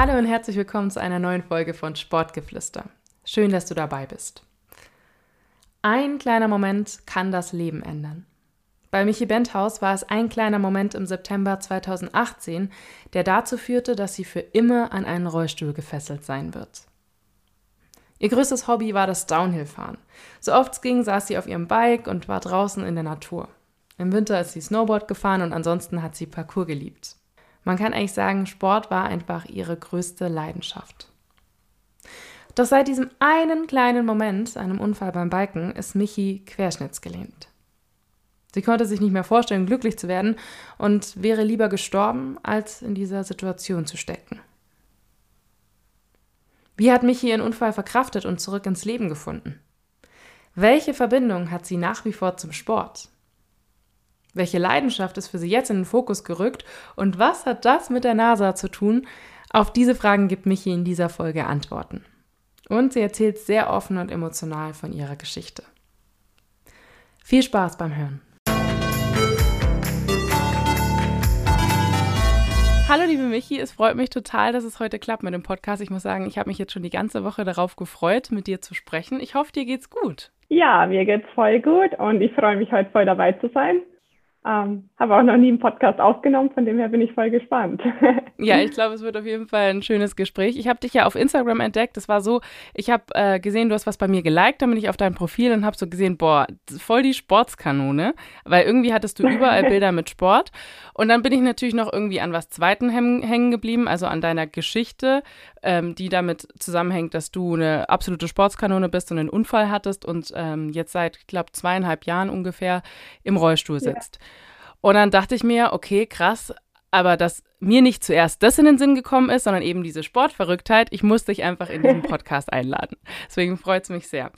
Hallo und herzlich willkommen zu einer neuen Folge von Sportgeflüster. Schön, dass du dabei bist. Ein kleiner Moment kann das Leben ändern. Bei Michi Benthaus war es ein kleiner Moment im September 2018, der dazu führte, dass sie für immer an einen Rollstuhl gefesselt sein wird. Ihr größtes Hobby war das Downhillfahren. So oft es ging, saß sie auf ihrem Bike und war draußen in der Natur. Im Winter ist sie Snowboard gefahren und ansonsten hat sie Parkour geliebt. Man kann eigentlich sagen, Sport war einfach ihre größte Leidenschaft. Doch seit diesem einen kleinen Moment, einem Unfall beim Biken, ist Michi querschnittsgelähmt. Sie konnte sich nicht mehr vorstellen, glücklich zu werden und wäre lieber gestorben, als in dieser Situation zu stecken. Wie hat Michi ihren Unfall verkraftet und zurück ins Leben gefunden? Welche Verbindung hat sie nach wie vor zum Sport? Welche Leidenschaft ist für sie jetzt in den Fokus gerückt und was hat das mit der NASA zu tun? Auf diese Fragen gibt Michi in dieser Folge Antworten. Und sie erzählt sehr offen und emotional von ihrer Geschichte. Viel Spaß beim Hören. Hallo liebe Michi, es freut mich total, dass es heute klappt mit dem Podcast. Ich muss sagen, ich habe mich jetzt schon die ganze Woche darauf gefreut, mit dir zu sprechen. Ich hoffe, dir geht's gut. Ja, mir geht's voll gut und ich freue mich heute voll dabei zu sein. Ähm, habe auch noch nie einen Podcast aufgenommen, von dem her bin ich voll gespannt. ja, ich glaube, es wird auf jeden Fall ein schönes Gespräch. Ich habe dich ja auf Instagram entdeckt. Das war so, ich habe äh, gesehen, du hast was bei mir geliked, dann bin ich auf dein Profil und habe so gesehen, boah, voll die Sportskanone, weil irgendwie hattest du überall Bilder mit Sport. Und dann bin ich natürlich noch irgendwie an was Zweiten hängen geblieben, also an deiner Geschichte, ähm, die damit zusammenhängt, dass du eine absolute Sportskanone bist und einen Unfall hattest und ähm, jetzt seit, ich glaube, zweieinhalb Jahren ungefähr im Rollstuhl sitzt. Ja. Und dann dachte ich mir, okay, krass, aber dass mir nicht zuerst das in den Sinn gekommen ist, sondern eben diese Sportverrücktheit, ich muss dich einfach in diesen Podcast einladen. Deswegen freut es mich sehr.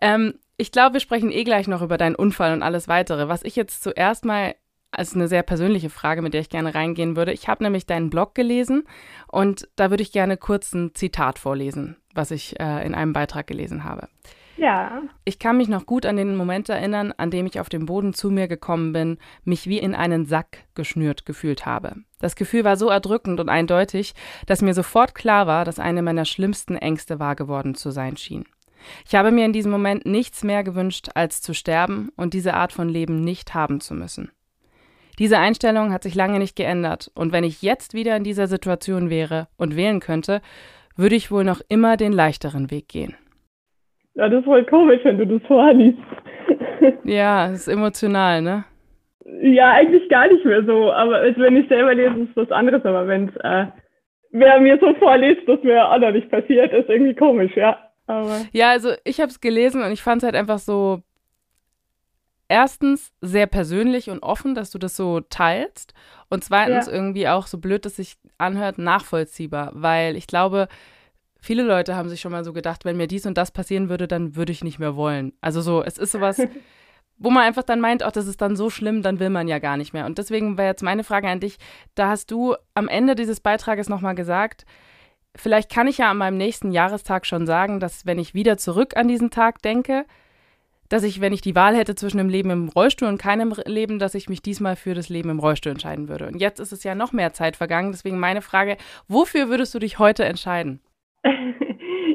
Ähm, ich glaube, wir sprechen eh gleich noch über deinen Unfall und alles weitere. Was ich jetzt zuerst mal als eine sehr persönliche Frage, mit der ich gerne reingehen würde. Ich habe nämlich deinen Blog gelesen und da würde ich gerne kurz ein Zitat vorlesen, was ich äh, in einem Beitrag gelesen habe. Ja. Ich kann mich noch gut an den Moment erinnern, an dem ich auf dem Boden zu mir gekommen bin, mich wie in einen Sack geschnürt gefühlt habe. Das Gefühl war so erdrückend und eindeutig, dass mir sofort klar war, dass eine meiner schlimmsten Ängste wahr geworden zu sein schien. Ich habe mir in diesem Moment nichts mehr gewünscht, als zu sterben und diese Art von Leben nicht haben zu müssen. Diese Einstellung hat sich lange nicht geändert, und wenn ich jetzt wieder in dieser Situation wäre und wählen könnte, würde ich wohl noch immer den leichteren Weg gehen. Ja, das ist voll komisch, wenn du das vorliest. ja, es ist emotional, ne? Ja, eigentlich gar nicht mehr so. Aber wenn ich selber lese, ist was anderes. Aber wenn es äh, wer mir so vorliest, dass mir auch noch nicht passiert, ist irgendwie komisch, ja. Aber ja, also ich habe es gelesen und ich fand es halt einfach so erstens sehr persönlich und offen, dass du das so teilst. Und zweitens ja. irgendwie auch so blöd, dass sich anhört, nachvollziehbar. Weil ich glaube, Viele Leute haben sich schon mal so gedacht, wenn mir dies und das passieren würde, dann würde ich nicht mehr wollen. Also so, es ist sowas, wo man einfach dann meint, ach, das ist dann so schlimm, dann will man ja gar nicht mehr. Und deswegen wäre jetzt meine Frage an dich, da hast du am Ende dieses Beitrages nochmal gesagt, vielleicht kann ich ja an meinem nächsten Jahrestag schon sagen, dass wenn ich wieder zurück an diesen Tag denke, dass ich, wenn ich die Wahl hätte zwischen dem Leben im Rollstuhl und keinem Leben, dass ich mich diesmal für das Leben im Rollstuhl entscheiden würde. Und jetzt ist es ja noch mehr Zeit vergangen. Deswegen meine Frage, wofür würdest du dich heute entscheiden?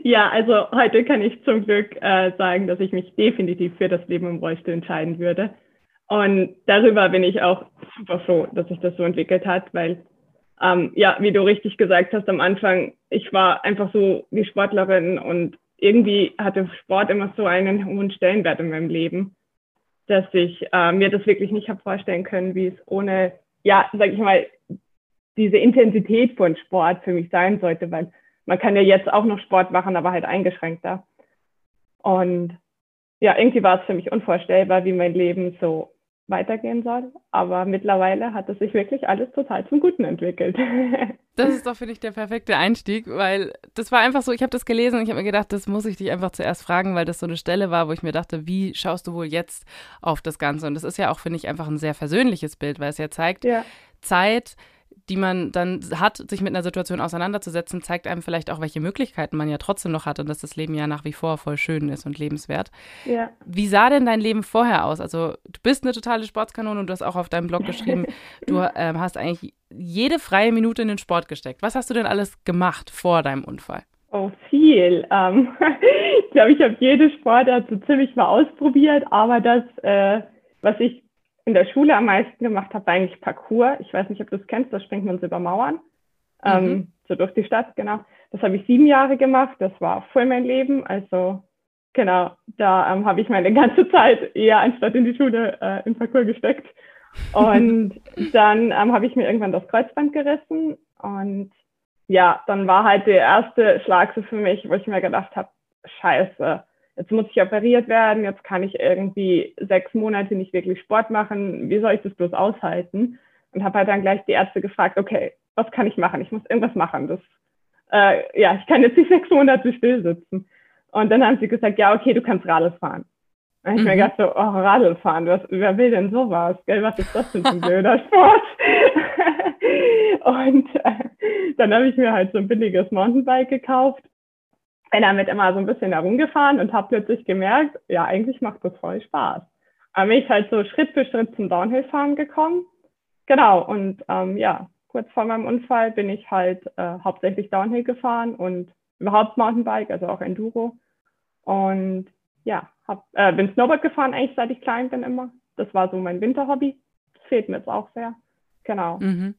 Ja, also heute kann ich zum Glück äh, sagen, dass ich mich definitiv für das Leben im Rollstuhl entscheiden würde. Und darüber bin ich auch super froh, dass sich das so entwickelt hat, weil, ähm, ja, wie du richtig gesagt hast am Anfang, ich war einfach so wie Sportlerin und irgendwie hatte Sport immer so einen hohen Stellenwert in meinem Leben, dass ich äh, mir das wirklich nicht habe vorstellen können, wie es ohne, ja, sag ich mal, diese Intensität von Sport für mich sein sollte, weil man kann ja jetzt auch noch Sport machen, aber halt eingeschränkter. Und ja, irgendwie war es für mich unvorstellbar, wie mein Leben so weitergehen soll. Aber mittlerweile hat es sich wirklich alles total zum Guten entwickelt. Das ist doch, finde ich, der perfekte Einstieg, weil das war einfach so, ich habe das gelesen und ich habe mir gedacht, das muss ich dich einfach zuerst fragen, weil das so eine Stelle war, wo ich mir dachte, wie schaust du wohl jetzt auf das Ganze? Und das ist ja auch, finde ich, einfach ein sehr versöhnliches Bild, weil es ja zeigt, ja. Zeit, die man dann hat, sich mit einer Situation auseinanderzusetzen, zeigt einem vielleicht auch, welche Möglichkeiten man ja trotzdem noch hat und dass das Leben ja nach wie vor voll schön ist und lebenswert. Ja. Wie sah denn dein Leben vorher aus? Also du bist eine totale Sportskanone und du hast auch auf deinem Blog geschrieben, du ähm, hast eigentlich jede freie Minute in den Sport gesteckt. Was hast du denn alles gemacht vor deinem Unfall? Oh, viel. Ähm, ich glaube, ich habe jede Sportart so ziemlich mal ausprobiert, aber das, äh, was ich in der Schule am meisten gemacht habe, war eigentlich Parcours. Ich weiß nicht, ob du es kennst, da springt man so über Mauern. Ähm, mhm. so durch die Stadt, genau. Das habe ich sieben Jahre gemacht. Das war voll mein Leben. Also genau, da ähm, habe ich meine ganze Zeit eher anstatt in die Schule äh, in Parcours gesteckt. Und dann ähm, habe ich mir irgendwann das Kreuzband gerissen. Und ja, dann war halt der erste Schlag so für mich, wo ich mir gedacht habe, scheiße, jetzt muss ich operiert werden, jetzt kann ich irgendwie sechs Monate nicht wirklich Sport machen, wie soll ich das bloß aushalten? Und habe halt dann gleich die Ärzte gefragt, okay, was kann ich machen? Ich muss irgendwas machen. Das, äh, ja, ich kann jetzt nicht sechs Monate still sitzen. Und dann haben sie gesagt, ja, okay, du kannst Radl fahren. Und ich mhm. mir gedacht so, oh, Radl fahren, was, wer will denn sowas? Gell, was ist das denn für ein blöder Sport? und äh, dann habe ich mir halt so ein billiges Mountainbike gekauft bin damit immer so ein bisschen herumgefahren und habe plötzlich gemerkt, ja, eigentlich macht das voll Spaß. Aber bin ich halt so Schritt für Schritt zum Downhill-Fahren gekommen. Genau, und ähm, ja, kurz vor meinem Unfall bin ich halt äh, hauptsächlich Downhill gefahren und überhaupt Mountainbike, also auch Enduro. Und ja, hab, äh, bin Snowboard gefahren eigentlich seit ich klein bin immer. Das war so mein Winterhobby. Das fehlt mir jetzt auch sehr. Genau. Mhm.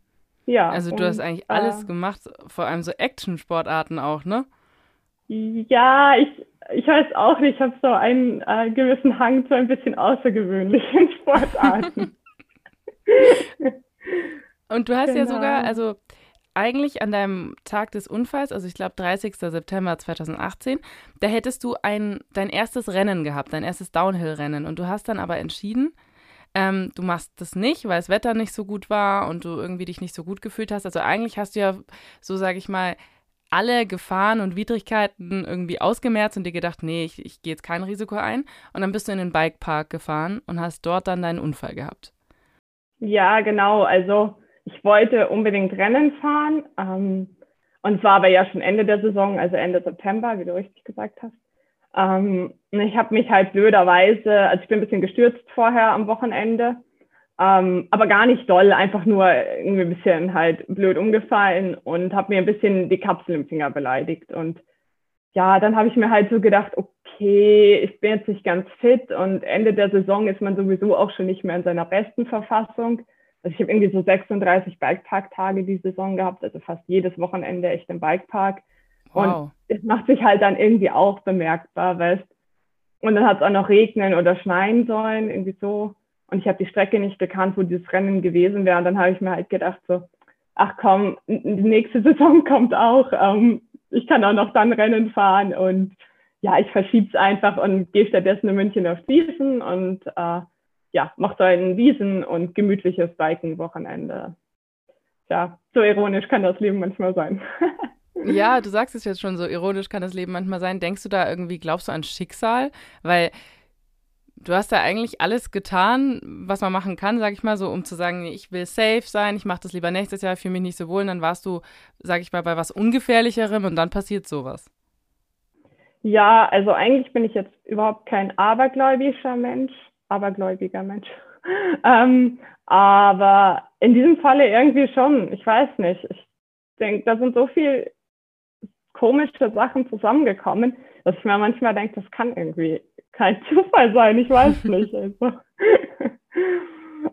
Ja. Also du und, hast eigentlich alles äh, gemacht, vor allem so Action-Sportarten auch, ne? Ja, ich, ich weiß auch nicht. Ich habe so einen äh, gewissen Hang zu ein bisschen außergewöhnlichen Sportarten. Und du hast genau. ja sogar, also eigentlich an deinem Tag des Unfalls, also ich glaube 30. September 2018, da hättest du ein, dein erstes Rennen gehabt, dein erstes Downhill-Rennen. Und du hast dann aber entschieden, ähm, du machst das nicht, weil das Wetter nicht so gut war und du irgendwie dich nicht so gut gefühlt hast. Also eigentlich hast du ja, so sage ich mal, alle Gefahren und Widrigkeiten irgendwie ausgemerzt und dir gedacht, nee, ich, ich gehe jetzt kein Risiko ein. Und dann bist du in den Bikepark gefahren und hast dort dann deinen Unfall gehabt. Ja, genau. Also ich wollte unbedingt Rennen fahren. Ähm, und zwar aber ja schon Ende der Saison, also Ende September, wie du richtig gesagt hast. Ähm, ich habe mich halt blöderweise, also ich bin ein bisschen gestürzt vorher am Wochenende ähm, aber gar nicht doll, einfach nur irgendwie ein bisschen halt blöd umgefallen und habe mir ein bisschen die Kapsel im Finger beleidigt. Und ja, dann habe ich mir halt so gedacht, okay, ich bin jetzt nicht ganz fit und Ende der Saison ist man sowieso auch schon nicht mehr in seiner besten Verfassung. Also ich habe irgendwie so 36 Bikepark-Tage die Saison gehabt, also fast jedes Wochenende echt im Bikepark. Wow. Und das macht sich halt dann irgendwie auch bemerkbar, weißt Und dann hat es auch noch regnen oder schneien sollen, irgendwie so. Und ich habe die Strecke nicht gekannt, wo dieses Rennen gewesen wäre. Und dann habe ich mir halt gedacht, so, ach komm, die nächste Saison kommt auch. Ähm, ich kann auch noch dann Rennen fahren. Und ja, ich verschiebe es einfach und gehe stattdessen in München auf Wiesen und äh, ja, mache da ein Wiesen und gemütliches Biken-Wochenende. Ja, so ironisch kann das Leben manchmal sein. ja, du sagst es jetzt schon, so ironisch kann das Leben manchmal sein. Denkst du da irgendwie, glaubst du an Schicksal? Weil du hast da eigentlich alles getan, was man machen kann, sag ich mal, so um zu sagen, ich will safe sein, ich mache das lieber nächstes Jahr, fühle mich nicht so wohl. Und dann warst du, sag ich mal, bei was Ungefährlicherem und dann passiert sowas. Ja, also eigentlich bin ich jetzt überhaupt kein abergläubischer Mensch, abergläubiger Mensch. ähm, aber in diesem Falle irgendwie schon. Ich weiß nicht. Ich denke, da sind so viele komische Sachen zusammengekommen, dass ich mir manchmal denke, das kann irgendwie kein Zufall sein, ich weiß nicht. Also.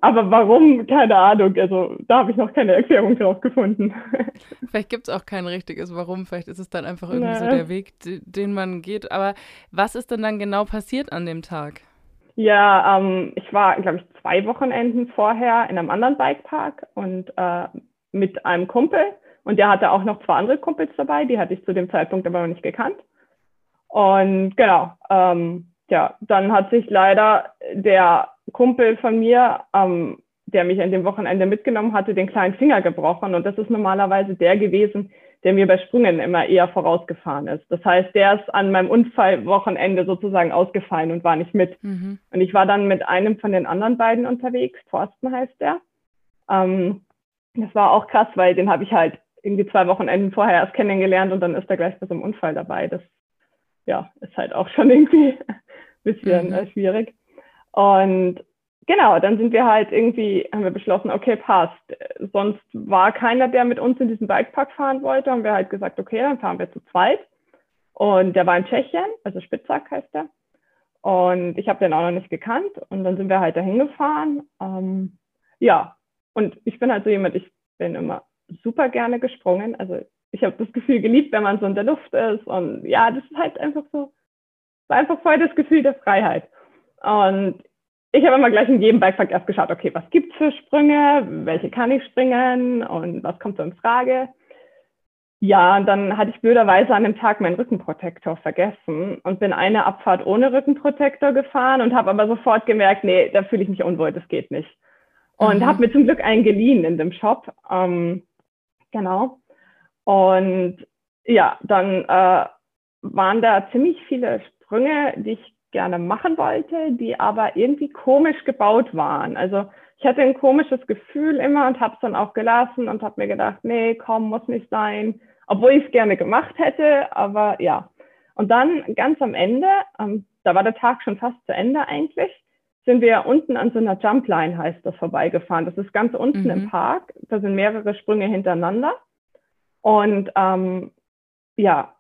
Aber warum, keine Ahnung. Also da habe ich noch keine Erklärung drauf gefunden. Vielleicht gibt es auch kein richtiges Warum. Vielleicht ist es dann einfach irgendwie nee. so der Weg, den man geht. Aber was ist denn dann genau passiert an dem Tag? Ja, ähm, ich war, glaube ich, zwei Wochenenden vorher in einem anderen Bikepark und äh, mit einem Kumpel. Und der hatte auch noch zwei andere Kumpels dabei. Die hatte ich zu dem Zeitpunkt aber noch nicht gekannt. Und genau, ähm, ja, dann hat sich leider der Kumpel von mir, ähm, der mich an dem Wochenende mitgenommen hatte, den kleinen Finger gebrochen. Und das ist normalerweise der gewesen, der mir bei Sprüngen immer eher vorausgefahren ist. Das heißt, der ist an meinem Unfallwochenende sozusagen ausgefallen und war nicht mit. Mhm. Und ich war dann mit einem von den anderen beiden unterwegs, Thorsten heißt der. Ähm, das war auch krass, weil den habe ich halt irgendwie zwei Wochenenden vorher erst kennengelernt und dann ist er gleich bei so einem Unfall dabei. Das ja, ist halt auch schon irgendwie ein bisschen mhm. Äh, schwierig. Und genau, dann sind wir halt irgendwie, haben wir beschlossen, okay, passt. Sonst war keiner, der mit uns in diesen Bikepark fahren wollte. Haben wir halt gesagt, okay, dann fahren wir zu zweit. Und der war in Tschechien, also Spitzak heißt der. Und ich habe den auch noch nicht gekannt. Und dann sind wir halt dahin gefahren. Ähm, ja, und ich bin halt so jemand, ich bin immer super gerne gesprungen. Also ich habe das Gefühl geliebt, wenn man so in der Luft ist. Und ja, das ist halt einfach so, war einfach voll das Gefühl der Freiheit. Und ich habe immer gleich in jedem Bikepark erst geschaut, okay, was gibt's für Sprünge, welche kann ich springen und was kommt so in Frage. Ja, und dann hatte ich blöderweise an dem Tag meinen Rückenprotektor vergessen und bin eine Abfahrt ohne Rückenprotektor gefahren und habe aber sofort gemerkt, nee, da fühle ich mich unwohl, das geht nicht. Und mhm. habe mir zum Glück einen geliehen in dem Shop. Ähm, genau. Und ja, dann äh, waren da ziemlich viele Sprünge, die ich gerne machen wollte, die aber irgendwie komisch gebaut waren. Also ich hatte ein komisches Gefühl immer und habe es dann auch gelassen und habe mir gedacht, nee, komm, muss nicht sein, obwohl ich es gerne gemacht hätte, aber ja. Und dann ganz am Ende, ähm, da war der Tag schon fast zu Ende eigentlich, sind wir unten an so einer Jumpline, heißt das, vorbeigefahren. Das ist ganz unten mhm. im Park. Da sind mehrere Sprünge hintereinander. Und ähm, ja,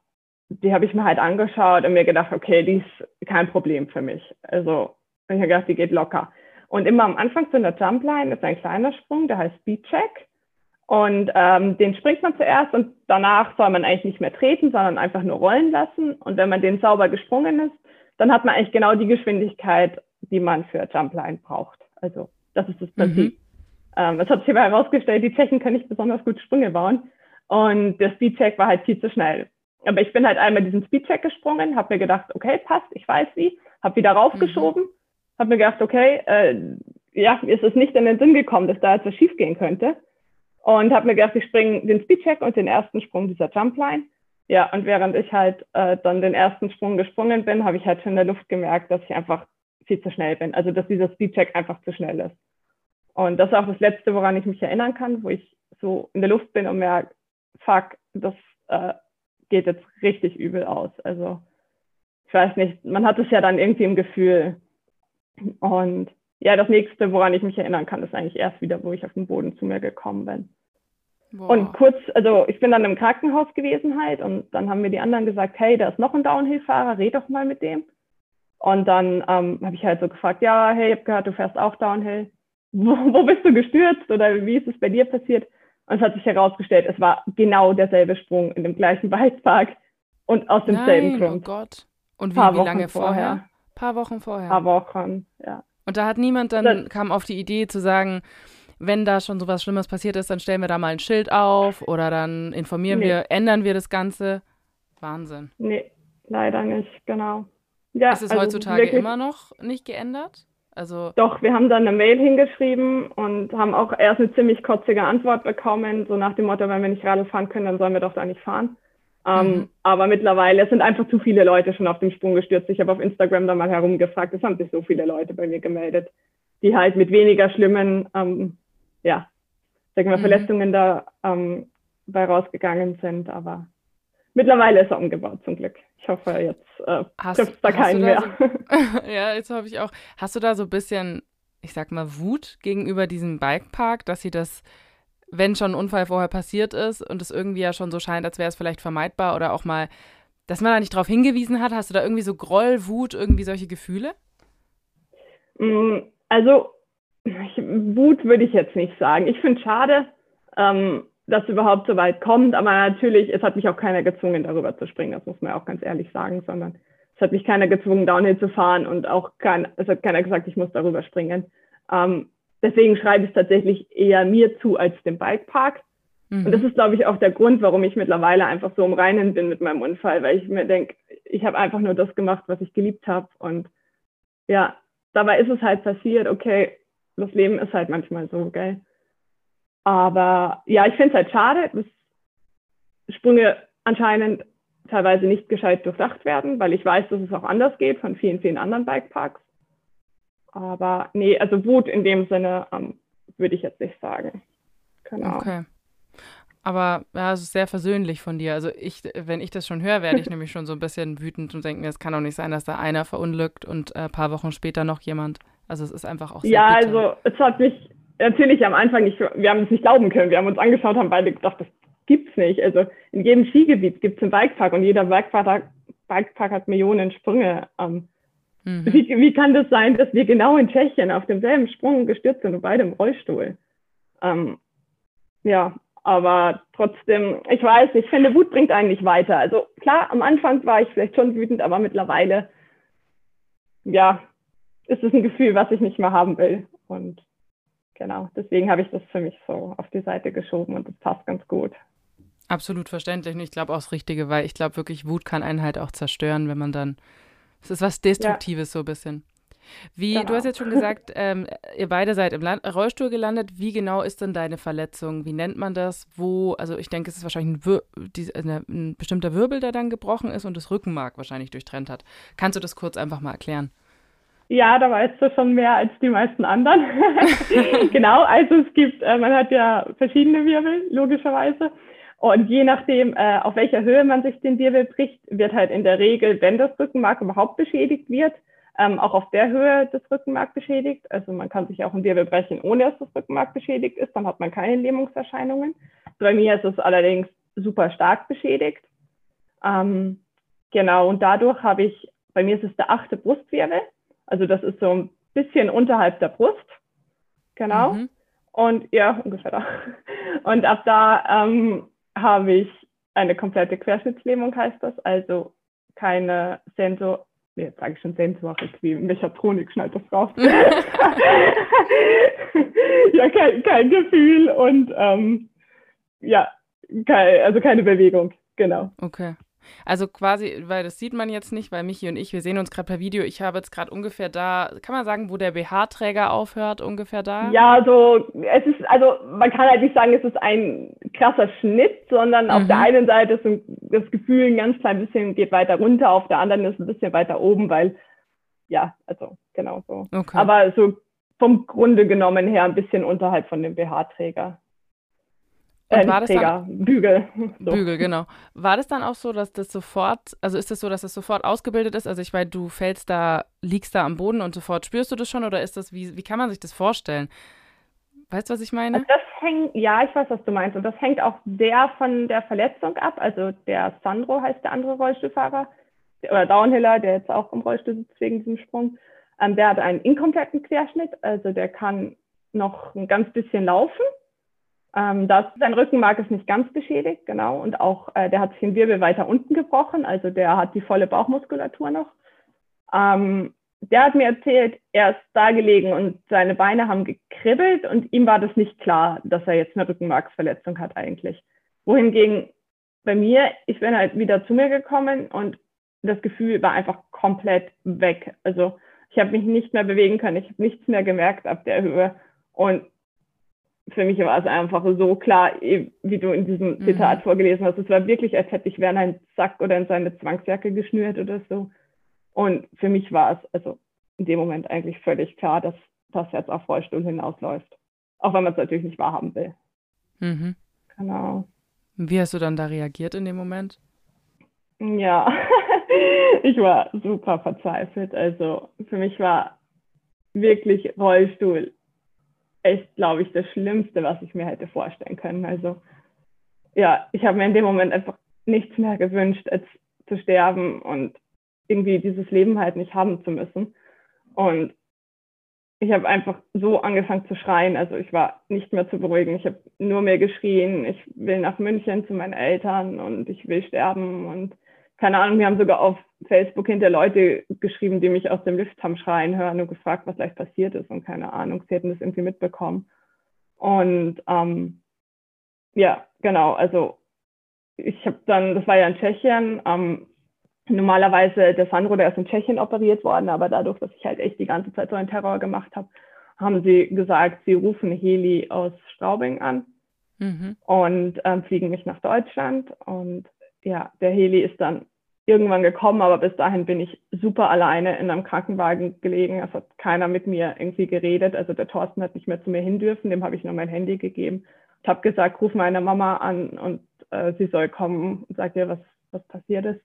die habe ich mir halt angeschaut und mir gedacht, okay, die ist kein Problem für mich. Also ich habe gedacht, die geht locker. Und immer am Anfang zu einer Jumpline ist ein kleiner Sprung, der heißt Speedcheck. Und ähm, den springt man zuerst und danach soll man eigentlich nicht mehr treten, sondern einfach nur rollen lassen. Und wenn man den sauber gesprungen ist, dann hat man eigentlich genau die Geschwindigkeit, die man für Jumpline braucht. Also das ist das Prinzip. Mhm. Ähm, es hat sich aber herausgestellt, die Tschechen können nicht besonders gut Sprünge bauen. Und der Speedcheck war halt viel zu schnell. Aber ich bin halt einmal diesen Speedcheck gesprungen, habe mir gedacht, okay, passt, ich weiß wie, habe wieder raufgeschoben, mhm. habe mir gedacht, okay, äh, ja, mir ist es nicht in den Sinn gekommen, dass da etwas schief gehen könnte. Und habe mir gedacht, ich springe den Speedcheck und den ersten Sprung dieser Jumpline. Ja, und während ich halt äh, dann den ersten Sprung gesprungen bin, habe ich halt schon in der Luft gemerkt, dass ich einfach viel zu schnell bin. Also dass dieser Speedcheck einfach zu schnell ist. Und das ist auch das Letzte, woran ich mich erinnern kann, wo ich so in der Luft bin und merke, fuck, das äh, geht jetzt richtig übel aus. Also ich weiß nicht, man hat es ja dann irgendwie im Gefühl. Und ja, das nächste, woran ich mich erinnern kann, ist eigentlich erst wieder, wo ich auf den Boden zu mir gekommen bin. Boah. Und kurz, also ich bin dann im Krankenhaus gewesen halt und dann haben mir die anderen gesagt, hey, da ist noch ein Downhill-Fahrer, red doch mal mit dem. Und dann ähm, habe ich halt so gefragt, ja, hey, ich habe gehört, du fährst auch Downhill. Wo, wo bist du gestürzt oder wie ist es bei dir passiert? Und es hat sich herausgestellt, es war genau derselbe Sprung in dem gleichen Waldpark und aus demselben Nein, Grund. Oh Gott. Und wie, wie lange vorher? Ein paar Wochen vorher. Ein paar Wochen, ja. Und da hat niemand dann, das, kam auf die Idee zu sagen, wenn da schon sowas Schlimmes passiert ist, dann stellen wir da mal ein Schild auf oder dann informieren nee. wir, ändern wir das Ganze. Wahnsinn. Nee, leider nicht, genau. Ja, ist es also heutzutage immer noch nicht geändert? Also Doch, wir haben dann eine Mail hingeschrieben und haben auch erst eine ziemlich kotzige Antwort bekommen, so nach dem Motto, wenn wir nicht Radl fahren können, dann sollen wir doch da nicht fahren. Ähm, mhm. Aber mittlerweile sind einfach zu viele Leute schon auf den Sprung gestürzt. Ich habe auf Instagram da mal herumgefragt, es haben sich so viele Leute bei mir gemeldet, die halt mit weniger schlimmen, ähm, ja, sagen wir, mhm. Verletzungen da ähm, bei rausgegangen sind. Aber mittlerweile ist er umgebaut, zum Glück. Ich hoffe, jetzt äh, trifft da keinen da mehr. So, ja, jetzt hoffe ich auch. Hast du da so ein bisschen, ich sag mal, Wut gegenüber diesem Bikepark, dass sie das, wenn schon ein Unfall vorher passiert ist und es irgendwie ja schon so scheint, als wäre es vielleicht vermeidbar oder auch mal, dass man da nicht drauf hingewiesen hat? Hast du da irgendwie so Groll, Wut, irgendwie solche Gefühle? Mm, also, Wut würde ich jetzt nicht sagen. Ich finde es schade, ähm, das überhaupt so weit kommt. Aber natürlich, es hat mich auch keiner gezwungen, darüber zu springen. Das muss man auch ganz ehrlich sagen, sondern es hat mich keiner gezwungen, Downhill zu fahren und auch kein, es hat keiner gesagt, ich muss darüber springen. Ähm, deswegen schreibe ich es tatsächlich eher mir zu als dem Bikepark. Mhm. Und das ist, glaube ich, auch der Grund, warum ich mittlerweile einfach so im Reinen bin mit meinem Unfall, weil ich mir denke, ich habe einfach nur das gemacht, was ich geliebt habe. Und ja, dabei ist es halt passiert, okay, das Leben ist halt manchmal so, gell. Aber ja, ich finde es halt schade, dass Sprünge anscheinend teilweise nicht gescheit durchdacht werden, weil ich weiß, dass es auch anders geht von vielen, vielen anderen Bikeparks. Aber nee, also Wut in dem Sinne ähm, würde ich jetzt nicht sagen. Genau. Okay. Aber ja, es ist sehr versöhnlich von dir. Also ich, wenn ich das schon höre, werde ich nämlich schon so ein bisschen wütend und denke mir, es kann doch nicht sein, dass da einer verunglückt und ein äh, paar Wochen später noch jemand. Also es ist einfach auch sehr Ja, bitter. also es hat mich natürlich am Anfang nicht, wir haben es nicht glauben können. Wir haben uns angeschaut, haben beide gedacht, das gibt's nicht. Also in jedem Skigebiet gibt es einen Bikepark und jeder Bikepark, Bikepark hat Millionen Sprünge. Ähm, mhm. wie, wie kann das sein, dass wir genau in Tschechien auf demselben Sprung gestürzt sind und beide im Rollstuhl? Ähm, ja, aber trotzdem, ich weiß, ich finde, Wut bringt einen nicht weiter. Also klar, am Anfang war ich vielleicht schon wütend, aber mittlerweile, ja, ist es ein Gefühl, was ich nicht mehr haben will. Und genau, deswegen habe ich das für mich so auf die Seite geschoben und das passt ganz gut. Absolut verständlich und ich glaube auch das Richtige, weil ich glaube wirklich, Wut kann einen halt auch zerstören, wenn man dann, es ist was Destruktives ja. so ein bisschen. Wie, genau. du hast jetzt schon gesagt, ähm, ihr beide seid im Land Rollstuhl gelandet. Wie genau ist denn deine Verletzung? Wie nennt man das? Wo, also ich denke, es ist wahrscheinlich ein, Wir die, eine, ein bestimmter Wirbel, der dann gebrochen ist und das Rückenmark wahrscheinlich durchtrennt hat. Kannst du das kurz einfach mal erklären? Ja, da weißt du schon mehr als die meisten anderen. genau, also es gibt, äh, man hat ja verschiedene Wirbel, logischerweise. Und je nachdem, äh, auf welcher Höhe man sich den Wirbel bricht, wird halt in der Regel, wenn das Rückenmark überhaupt beschädigt wird, ähm, auch auf der Höhe des Rückenmark beschädigt. Also man kann sich auch ein Wirbel brechen, ohne dass das Rückenmark beschädigt ist. Dann hat man keine Lähmungserscheinungen. Bei mir ist es allerdings super stark beschädigt. Ähm, genau, und dadurch habe ich, bei mir ist es der achte Brustwirbel. Also das ist so ein bisschen unterhalb der Brust. Genau. Mhm. Und ja, ungefähr da. Und ab da ähm, habe ich eine komplette Querschnittslähmung, heißt das. Also keine Sensor, jetzt sage ich schon Sensorik, wie Mechatronik schnallt das raus. ja, kein, kein Gefühl und ähm, ja, kein, also keine Bewegung, genau. Okay. Also quasi, weil das sieht man jetzt nicht, weil Michi und ich, wir sehen uns gerade per Video. Ich habe jetzt gerade ungefähr da, kann man sagen, wo der BH-Träger aufhört, ungefähr da? Ja, so, es ist, also man kann halt nicht sagen, es ist ein krasser Schnitt, sondern mhm. auf der mhm. einen Seite ist das Gefühl ein ganz klein bisschen geht weiter runter, auf der anderen ist ein bisschen weiter oben, weil, ja, also genau so. Okay. Aber so vom Grunde genommen her ein bisschen unterhalb von dem BH-Träger. Äh, war das dann, Bügel. So. Bügel, genau. War das dann auch so, dass das sofort, also ist es das so, dass das sofort ausgebildet ist? Also ich meine, du fällst da, liegst da am Boden und sofort spürst du das schon oder ist das, wie, wie kann man sich das vorstellen? Weißt du, was ich meine? Also das hängt, ja, ich weiß, was du meinst. Und das hängt auch sehr von der Verletzung ab. Also der Sandro heißt der andere Rollstuhlfahrer oder Downhiller, der jetzt auch im Rollstuhl sitzt wegen diesem Sprung. Ähm, der hat einen inkompletten Querschnitt, also der kann noch ein ganz bisschen laufen ähm, das, sein Rückenmark ist nicht ganz beschädigt, genau. Und auch äh, der hat sich den Wirbel weiter unten gebrochen, also der hat die volle Bauchmuskulatur noch. Ähm, der hat mir erzählt, er ist da gelegen und seine Beine haben gekribbelt und ihm war das nicht klar, dass er jetzt eine Rückenmarksverletzung hat eigentlich. Wohingegen bei mir, ich bin halt wieder zu mir gekommen und das Gefühl war einfach komplett weg. Also ich habe mich nicht mehr bewegen können, ich habe nichts mehr gemerkt ab der Höhe. Und für mich war es einfach so klar, wie du in diesem mhm. Zitat vorgelesen hast. Es war wirklich, als hätte ich Werner einen Sack oder in seine Zwangsjacke geschnürt oder so. Und für mich war es also in dem Moment eigentlich völlig klar, dass das jetzt auf Rollstuhl hinausläuft. Auch wenn man es natürlich nicht wahrhaben will. Mhm. Genau. Wie hast du dann da reagiert in dem Moment? Ja, ich war super verzweifelt. Also für mich war wirklich Rollstuhl echt, glaube ich, das Schlimmste, was ich mir hätte vorstellen können. Also ja, ich habe mir in dem Moment einfach nichts mehr gewünscht, als zu sterben und irgendwie dieses Leben halt nicht haben zu müssen. Und ich habe einfach so angefangen zu schreien. Also ich war nicht mehr zu beruhigen. Ich habe nur mehr geschrien, ich will nach München zu meinen Eltern und ich will sterben und keine Ahnung, wir haben sogar auf Facebook hinter Leute geschrieben, die mich aus dem Lift haben schreien hören und gefragt, was gleich passiert ist und keine Ahnung, sie hätten das irgendwie mitbekommen. Und ähm, ja, genau, also ich habe dann, das war ja in Tschechien, ähm, normalerweise der Sandro, der ist in Tschechien operiert worden, aber dadurch, dass ich halt echt die ganze Zeit so einen Terror gemacht habe, haben sie gesagt, sie rufen Heli aus Straubing an mhm. und ähm, fliegen mich nach Deutschland. Und ja, der Heli ist dann irgendwann gekommen, aber bis dahin bin ich super alleine in einem Krankenwagen gelegen. Es hat keiner mit mir irgendwie geredet. Also der Thorsten hat nicht mehr zu mir hin dürfen, dem habe ich nur mein Handy gegeben. ich habe gesagt, ruf meine Mama an und äh, sie soll kommen und sag ihr, was, was passiert ist.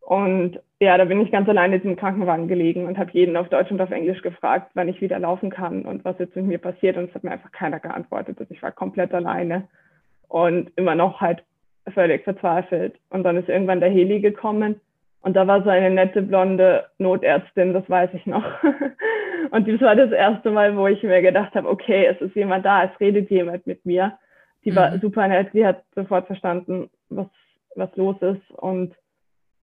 Und ja, da bin ich ganz alleine in diesem Krankenwagen gelegen und habe jeden auf Deutsch und auf Englisch gefragt, wann ich wieder laufen kann und was jetzt mit mir passiert. Und es hat mir einfach keiner geantwortet. Also ich war komplett alleine und immer noch halt völlig verzweifelt. Und dann ist irgendwann der Heli gekommen und da war so eine nette blonde Notärztin, das weiß ich noch. und das war das erste Mal, wo ich mir gedacht habe, okay, es ist jemand da, es redet jemand mit mir. Die war mhm. super nett, die hat sofort verstanden, was, was los ist. Und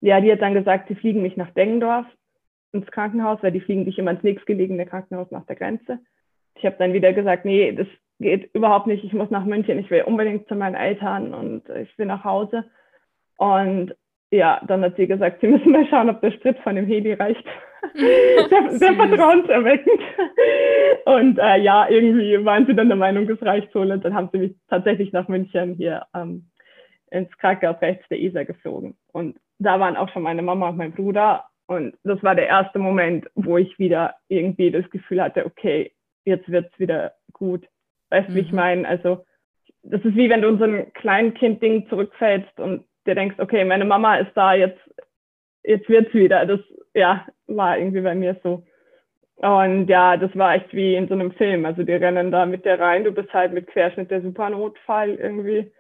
ja, die hat dann gesagt, sie fliegen mich nach Dengendorf ins Krankenhaus, weil die fliegen dich immer ins nächstgelegene Krankenhaus nach der Grenze. Ich habe dann wieder gesagt, nee, das geht überhaupt nicht, ich muss nach München, ich will unbedingt zu meinen Eltern und ich will nach Hause. Und ja, dann hat sie gesagt, sie müssen mal schauen, ob der Sprit von dem Heli reicht. sehr, sehr vertrauenserweckend. Und äh, ja, irgendwie waren sie dann der Meinung, es reicht so. Und dann haben sie mich tatsächlich nach München hier ähm, ins Krankenhaus rechts der ESA geflogen. Und da waren auch schon meine Mama und mein Bruder. Und das war der erste Moment, wo ich wieder irgendwie das Gefühl hatte, okay, jetzt wird's wieder gut. Weißt du, mhm. wie ich mhm. meine? Also, das ist wie wenn du in so ein Kleinkind-Ding zurückfällst und dir denkst, okay, meine Mama ist da, jetzt, jetzt wird's wieder. Das, ja, war irgendwie bei mir so. Und ja, das war echt wie in so einem Film. Also die rennen da mit dir rein, du bist halt mit Querschnitt der Supernotfall irgendwie.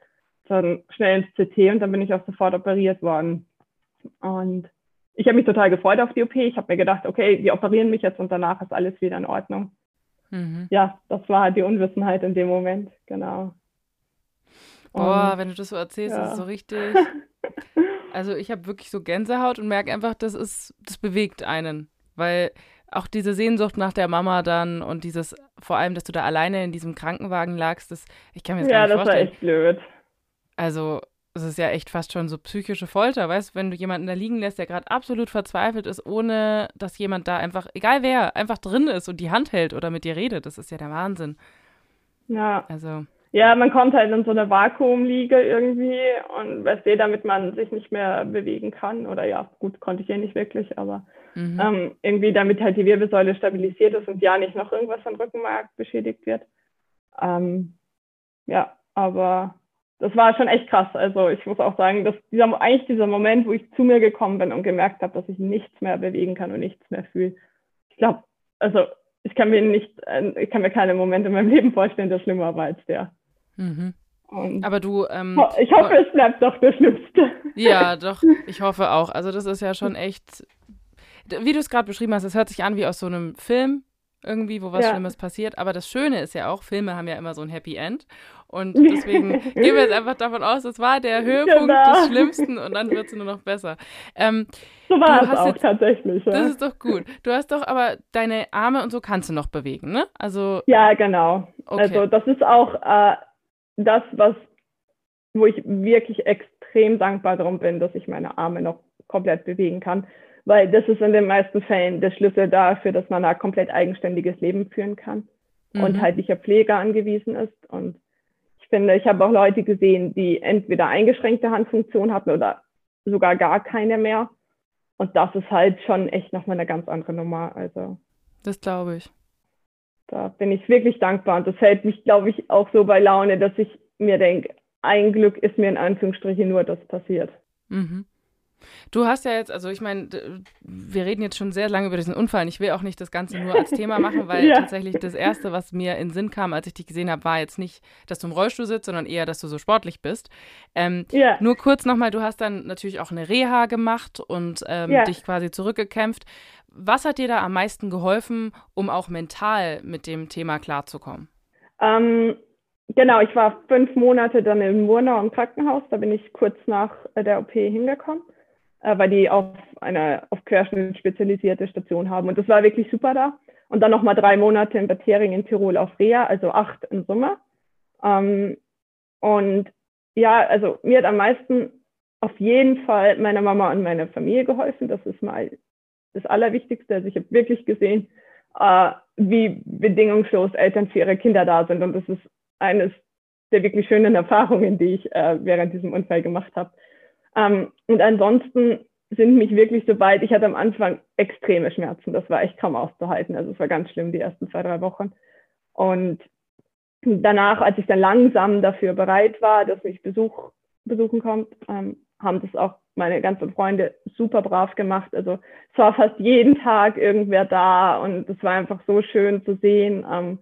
Dann schnell ins CT und dann bin ich auch sofort operiert worden. Und ich habe mich total gefreut auf die OP. Ich habe mir gedacht, okay, die operieren mich jetzt und danach ist alles wieder in Ordnung. Mhm. Ja, das war die Unwissenheit in dem Moment, genau. Boah, wenn du das so erzählst, ja. ist es so richtig. Also ich habe wirklich so Gänsehaut und merke einfach, das ist, das bewegt einen. Weil auch diese Sehnsucht nach der Mama dann und dieses, vor allem, dass du da alleine in diesem Krankenwagen lagst, das, ich kann mir das ja, gar nicht vorstellen. Ja, das war echt blöd. Also, es ist ja echt fast schon so psychische Folter, weißt du, wenn du jemanden da liegen lässt, der gerade absolut verzweifelt ist, ohne dass jemand da einfach, egal wer, einfach drin ist und die Hand hält oder mit dir redet, das ist ja der Wahnsinn. Ja. Also. Ja, man kommt halt in so eine Vakuumliege irgendwie und weißt du, damit man sich nicht mehr bewegen kann. Oder ja, gut, konnte ich ja nicht wirklich, aber mhm. ähm, irgendwie damit halt die Wirbelsäule stabilisiert ist und ja nicht noch irgendwas am Rückenmark beschädigt wird. Ähm, ja, aber das war schon echt krass. Also ich muss auch sagen, dass dieser eigentlich dieser Moment, wo ich zu mir gekommen bin und gemerkt habe, dass ich nichts mehr bewegen kann und nichts mehr fühle. Ich glaube, also ich kann mir nicht, äh, ich kann mir keinen Moment in meinem Leben vorstellen, der schlimmer war als der. Mhm. Aber du. Ähm, ich hoffe, es bleibt doch der Schlimmste. Ja, doch, ich hoffe auch. Also, das ist ja schon echt. Wie du es gerade beschrieben hast, es hört sich an wie aus so einem Film, irgendwie, wo was ja. Schlimmes passiert. Aber das Schöne ist ja auch, Filme haben ja immer so ein Happy End. Und deswegen gehen wir jetzt einfach davon aus, es war der Höhepunkt genau. des Schlimmsten und dann wird es nur noch besser. Ähm, so war es auch jetzt, tatsächlich. Ja. Das ist doch gut. Du hast doch aber deine Arme und so kannst du noch bewegen, ne? Also. Ja, genau. Okay. Also das ist auch. Äh, das, was, wo ich wirklich extrem dankbar darum bin, dass ich meine Arme noch komplett bewegen kann, weil das ist in den meisten Fällen der Schlüssel dafür, dass man ein komplett eigenständiges Leben führen kann mhm. und halt nicht auf Pflege angewiesen ist. Und ich finde, ich habe auch Leute gesehen, die entweder eingeschränkte Handfunktion hatten oder sogar gar keine mehr. Und das ist halt schon echt nochmal eine ganz andere Nummer. Also. Das glaube ich. Da bin ich wirklich dankbar und das hält mich, glaube ich, auch so bei Laune, dass ich mir denke, ein Glück ist mir in Anführungsstrichen nur das passiert. Mhm. Du hast ja jetzt, also ich meine, wir reden jetzt schon sehr lange über diesen Unfall. Und ich will auch nicht das Ganze nur als Thema machen, weil ja. tatsächlich das Erste, was mir in den Sinn kam, als ich dich gesehen habe, war jetzt nicht, dass du im Rollstuhl sitzt, sondern eher, dass du so sportlich bist. Ähm, ja. Nur kurz nochmal, du hast dann natürlich auch eine Reha gemacht und ähm, ja. dich quasi zurückgekämpft. Was hat dir da am meisten geholfen, um auch mental mit dem Thema klarzukommen? Ähm, genau, ich war fünf Monate dann in Murnau im Krankenhaus. Da bin ich kurz nach der OP hingekommen, äh, weil die auf eine auf Querschnitt spezialisierte Station haben. Und das war wirklich super da. Und dann nochmal drei Monate in Bad Hering in Tirol auf Reha, also acht im Sommer. Ähm, und ja, also mir hat am meisten auf jeden Fall meine Mama und meine Familie geholfen. Das ist mal das Allerwichtigste. Also ich habe wirklich gesehen, äh, wie bedingungslos Eltern für ihre Kinder da sind. Und das ist eines der wirklich schönen Erfahrungen, die ich äh, während diesem Unfall gemacht habe. Ähm, und ansonsten sind mich wirklich so weit, ich hatte am Anfang extreme Schmerzen. Das war echt kaum auszuhalten. Also es war ganz schlimm die ersten zwei, drei Wochen. Und danach, als ich dann langsam dafür bereit war, dass mich Besuch besuchen kommt, ähm, haben das auch meine ganzen Freunde super brav gemacht. Also es war fast jeden Tag irgendwer da und es war einfach so schön zu sehen, ähm,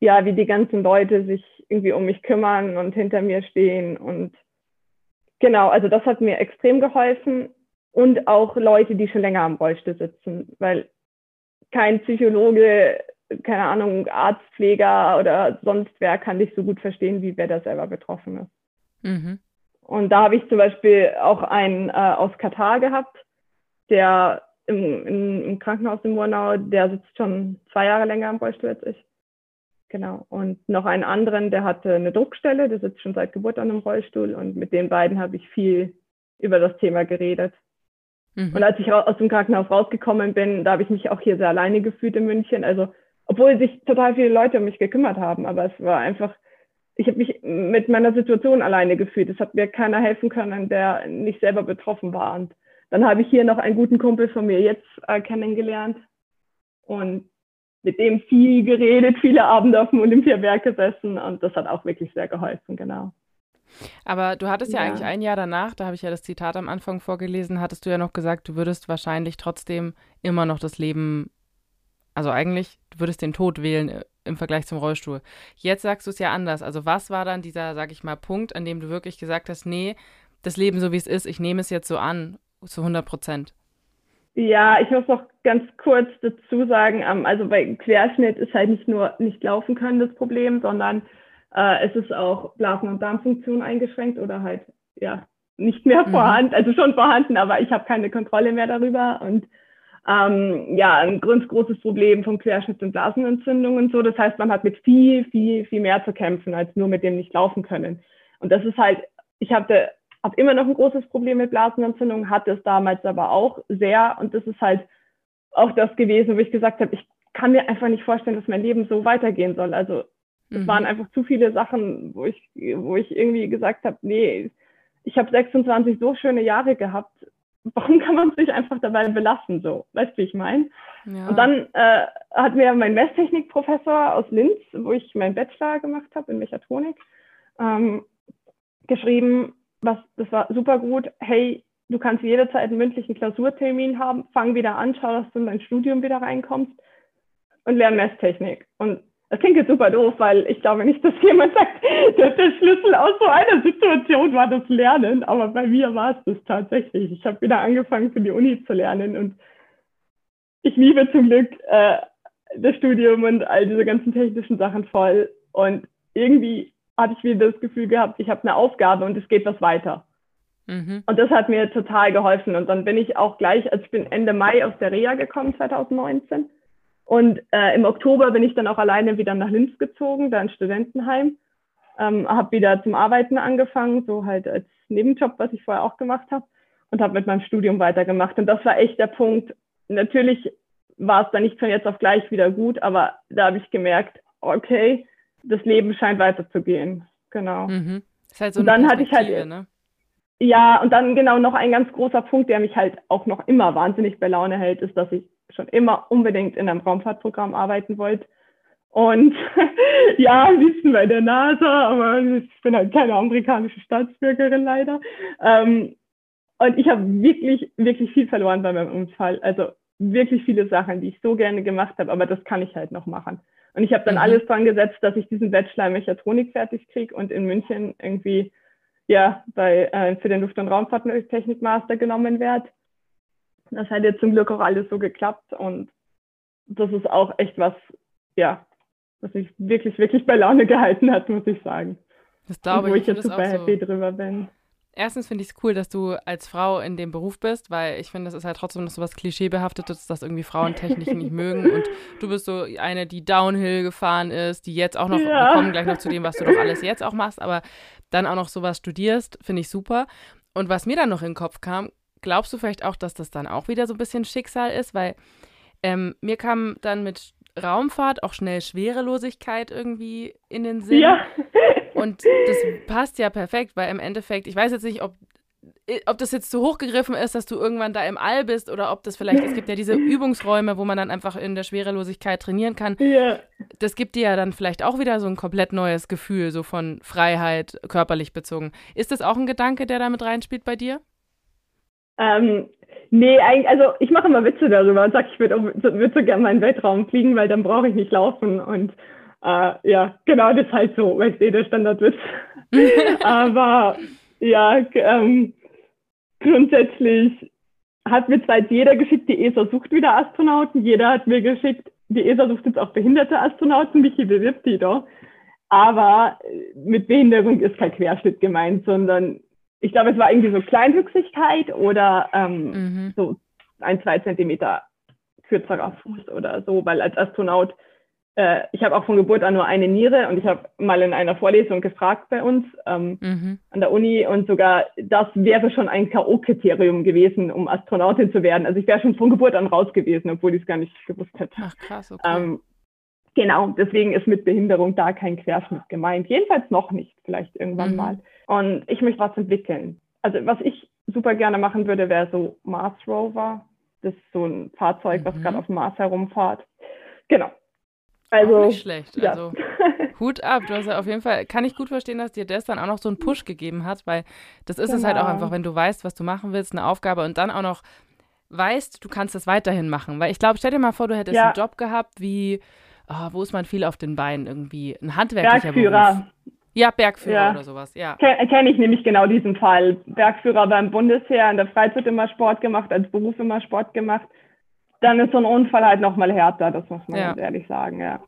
ja, wie die ganzen Leute sich irgendwie um mich kümmern und hinter mir stehen. Und genau, also das hat mir extrem geholfen. Und auch Leute, die schon länger am Rollstuhl sitzen, weil kein Psychologe, keine Ahnung, Arztpfleger oder sonst wer kann dich so gut verstehen, wie wer da selber betroffen ist. Mhm. Und da habe ich zum Beispiel auch einen äh, aus Katar gehabt, der im, im, im Krankenhaus in Murnau, der sitzt schon zwei Jahre länger am Rollstuhl als ich. Genau. Und noch einen anderen, der hatte eine Druckstelle, der sitzt schon seit Geburt an einem Rollstuhl. Und mit den beiden habe ich viel über das Thema geredet. Mhm. Und als ich aus dem Krankenhaus rausgekommen bin, da habe ich mich auch hier sehr alleine gefühlt in München. Also, obwohl sich total viele Leute um mich gekümmert haben, aber es war einfach ich habe mich mit meiner Situation alleine gefühlt. Es hat mir keiner helfen können, der nicht selber betroffen war. Und dann habe ich hier noch einen guten Kumpel von mir jetzt äh, kennengelernt und mit dem viel geredet, viele Abende auf dem Olympiaberg gesessen und das hat auch wirklich sehr geholfen, genau. Aber du hattest ja, ja, eigentlich ein Jahr danach, da habe ich ja das Zitat am Anfang vorgelesen, hattest du ja noch gesagt, du würdest wahrscheinlich trotzdem immer noch das Leben, also eigentlich, du würdest den Tod wählen äh, im Vergleich zum Rollstuhl. Jetzt sagst du es ja anders. Also was war dann dieser, sag ich mal, Punkt, an dem du wirklich gesagt hast, nee, das Leben so wie es ist, ich nehme es jetzt so an, zu 100 Prozent? Ja, ich muss noch ganz kurz dazu sagen, ähm, also bei Querschnitt ist halt nicht nur nicht laufen können das Problem, sondern äh, es ist auch Blasen- und Darmfunktion eingeschränkt oder halt ja nicht mehr mhm. vorhanden, also schon vorhanden, aber ich habe keine Kontrolle mehr darüber und ähm, ja, ein ganz großes Problem vom Querschnitt sind Blasenentzündungen so. Das heißt, man hat mit viel, viel, viel mehr zu kämpfen, als nur mit dem nicht laufen können. Und das ist halt, ich hatte habe immer noch ein großes Problem mit Blasenentzündungen, hatte es damals aber auch sehr. Und das ist halt auch das gewesen, wo ich gesagt habe, ich kann mir einfach nicht vorstellen, dass mein Leben so weitergehen soll. Also es mhm. waren einfach zu viele Sachen, wo ich, wo ich irgendwie gesagt habe, nee, ich habe 26 so schöne Jahre gehabt warum kann man sich einfach dabei belassen? So, weißt du, wie ich meine? Ja. Und dann äh, hat mir mein Messtechnikprofessor aus Linz, wo ich meinen Bachelor gemacht habe in Mechatronik, ähm, geschrieben, was, das war super gut. Hey, du kannst jederzeit einen mündlichen Klausurtermin haben, fang wieder an, schau, dass du in dein Studium wieder reinkommst und lern Messtechnik. Und das klingt jetzt super doof, weil ich glaube nicht, dass jemand sagt, dass der Schlüssel aus so einer Situation war das Lernen. Aber bei mir war es das tatsächlich. Ich habe wieder angefangen, für die Uni zu lernen und ich liebe zum Glück äh, das Studium und all diese ganzen technischen Sachen voll. Und irgendwie hatte ich wieder das Gefühl gehabt, ich habe eine Aufgabe und es geht was weiter. Mhm. Und das hat mir total geholfen. Und dann bin ich auch gleich, also ich bin Ende Mai aus der Reha gekommen, 2019 und äh, im Oktober bin ich dann auch alleine wieder nach Linz gezogen, da ins Studentenheim. Ähm, habe wieder zum Arbeiten angefangen, so halt als Nebenjob, was ich vorher auch gemacht habe. Und habe mit meinem Studium weitergemacht. Und das war echt der Punkt. Natürlich war es dann nicht von jetzt auf gleich wieder gut, aber da habe ich gemerkt, okay, das Leben scheint weiterzugehen. Genau. Mhm. Das ist halt so und dann hatte ich halt, ne? ja, und dann genau noch ein ganz großer Punkt, der mich halt auch noch immer wahnsinnig bei Laune hält, ist, dass ich schon immer unbedingt in einem Raumfahrtprogramm arbeiten wollte. Und ja, am liebsten bei der NASA, aber ich bin halt keine amerikanische Staatsbürgerin leider. Ähm, und ich habe wirklich, wirklich viel verloren bei meinem Unfall. Also wirklich viele Sachen, die ich so gerne gemacht habe, aber das kann ich halt noch machen. Und ich habe dann mhm. alles dran gesetzt, dass ich diesen Bachelor in Mechatronik fertig kriege und in München irgendwie ja bei äh, für den Luft- und Raumfahrttechnik Master genommen werde. Das hat jetzt zum Glück auch alles so geklappt und das ist auch echt was, ja, was mich wirklich, wirklich bei Laune gehalten hat, muss ich sagen. Das glaube ich. Wo ich jetzt super happy so. drüber bin. Erstens finde ich es cool, dass du als Frau in dem Beruf bist, weil ich finde, das ist halt trotzdem noch so was Klischeebehaftetes, dass irgendwie Frauen Technik nicht mögen. Und du bist so eine, die Downhill gefahren ist, die jetzt auch noch, ja. wir kommen gleich noch zu dem, was du doch alles jetzt auch machst, aber dann auch noch sowas studierst, finde ich super. Und was mir dann noch in den Kopf kam, glaubst du vielleicht auch, dass das dann auch wieder so ein bisschen Schicksal ist? Weil ähm, mir kam dann mit Raumfahrt auch schnell Schwerelosigkeit irgendwie in den Sinn. Ja. Und das passt ja perfekt, weil im Endeffekt, ich weiß jetzt nicht, ob, ob das jetzt zu hoch gegriffen ist, dass du irgendwann da im All bist oder ob das vielleicht, es gibt ja diese Übungsräume, wo man dann einfach in der Schwerelosigkeit trainieren kann. Ja. das gibt dir ja dann vielleicht auch wieder so ein komplett neues Gefühl, so von Freiheit, körperlich bezogen. Ist das auch ein Gedanke, der da mit reinspielt bei dir? Ähm, nee, eigentlich, also ich mache immer Witze darüber und sage, ich würde würd so gerne mal in den Weltraum fliegen, weil dann brauche ich nicht laufen. Und äh, ja, genau, das ist halt so, weil ich sehe, der Standardwitz. Aber ja, ähm, grundsätzlich hat mir zwar jetzt jeder geschickt, die ESA sucht wieder Astronauten, jeder hat mir geschickt, die ESA sucht jetzt auch behinderte Astronauten, Michi bewirbt die doch. Aber mit Behinderung ist kein Querschnitt gemeint, sondern ich glaube, es war irgendwie so Kleinwüchsigkeit oder ähm, mhm. so ein, zwei Zentimeter kürzerer Fuß oder so, weil als Astronaut äh, ich habe auch von Geburt an nur eine Niere und ich habe mal in einer Vorlesung gefragt bei uns ähm, mhm. an der Uni und sogar das wäre schon ein K.O.-Kriterium gewesen, um Astronautin zu werden. Also ich wäre schon von Geburt an raus gewesen, obwohl ich es gar nicht gewusst hätte. Ach krass, okay. Ähm, genau, deswegen ist mit Behinderung da kein Querschnitt gemeint. Jedenfalls noch nicht, vielleicht irgendwann mhm. mal. Und ich möchte was entwickeln. Also was ich super gerne machen würde, wäre so Mars Rover. Das ist so ein Fahrzeug, was mhm. gerade auf dem Mars herumfahrt. Genau, also, auch nicht schlecht. Ja. Also Hut ab. Du hast ja auf jeden Fall, kann ich gut verstehen, dass dir das dann auch noch so einen Push gegeben hat, weil das ist genau. es halt auch genau. einfach, wenn du weißt, was du machen willst, eine Aufgabe und dann auch noch weißt, du kannst das weiterhin machen. Weil ich glaube, stell dir mal vor, du hättest ja. einen Job gehabt wie, oh, wo ist man viel auf den Beinen irgendwie? Ein handwerklicher Bergführer. Beruf. Ja, Bergführer ja. oder sowas, ja. Kenne kenn ich nämlich genau diesen Fall. Bergführer beim Bundesheer, in der Freizeit immer Sport gemacht, als Beruf immer Sport gemacht dann ist so ein Unfall halt nochmal härter, das muss man ja. ehrlich sagen, ja.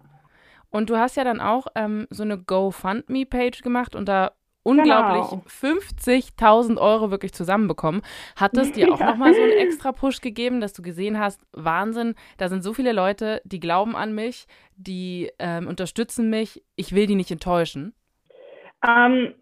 Und du hast ja dann auch ähm, so eine GoFundMe-Page gemacht und da unglaublich genau. 50.000 Euro wirklich zusammenbekommen. Hat es dir auch ja. nochmal so einen extra Push gegeben, dass du gesehen hast, Wahnsinn, da sind so viele Leute, die glauben an mich, die ähm, unterstützen mich, ich will die nicht enttäuschen? Ähm,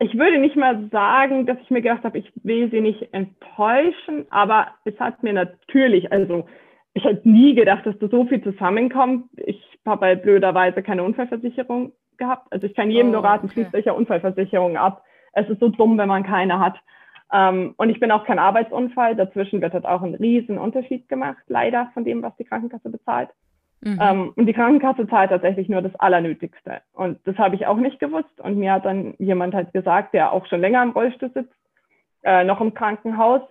ich würde nicht mal sagen, dass ich mir gedacht habe, ich will sie nicht enttäuschen, aber es hat mir natürlich, also ich hätte nie gedacht, dass da so viel zusammenkommt. Ich habe halt blöderweise keine Unfallversicherung gehabt. Also ich kann jedem oh, nur raten, okay. schließt euch ja Unfallversicherung ab. Es ist so dumm, wenn man keine hat. Ähm, und ich bin auch kein Arbeitsunfall. Dazwischen wird halt auch ein riesen Unterschied gemacht, leider von dem, was die Krankenkasse bezahlt. Mhm. Ähm, und die Krankenkasse zahlt tatsächlich nur das Allernötigste. Und das habe ich auch nicht gewusst. Und mir hat dann jemand halt gesagt, der auch schon länger im Rollstuhl sitzt, äh, noch im Krankenhaus,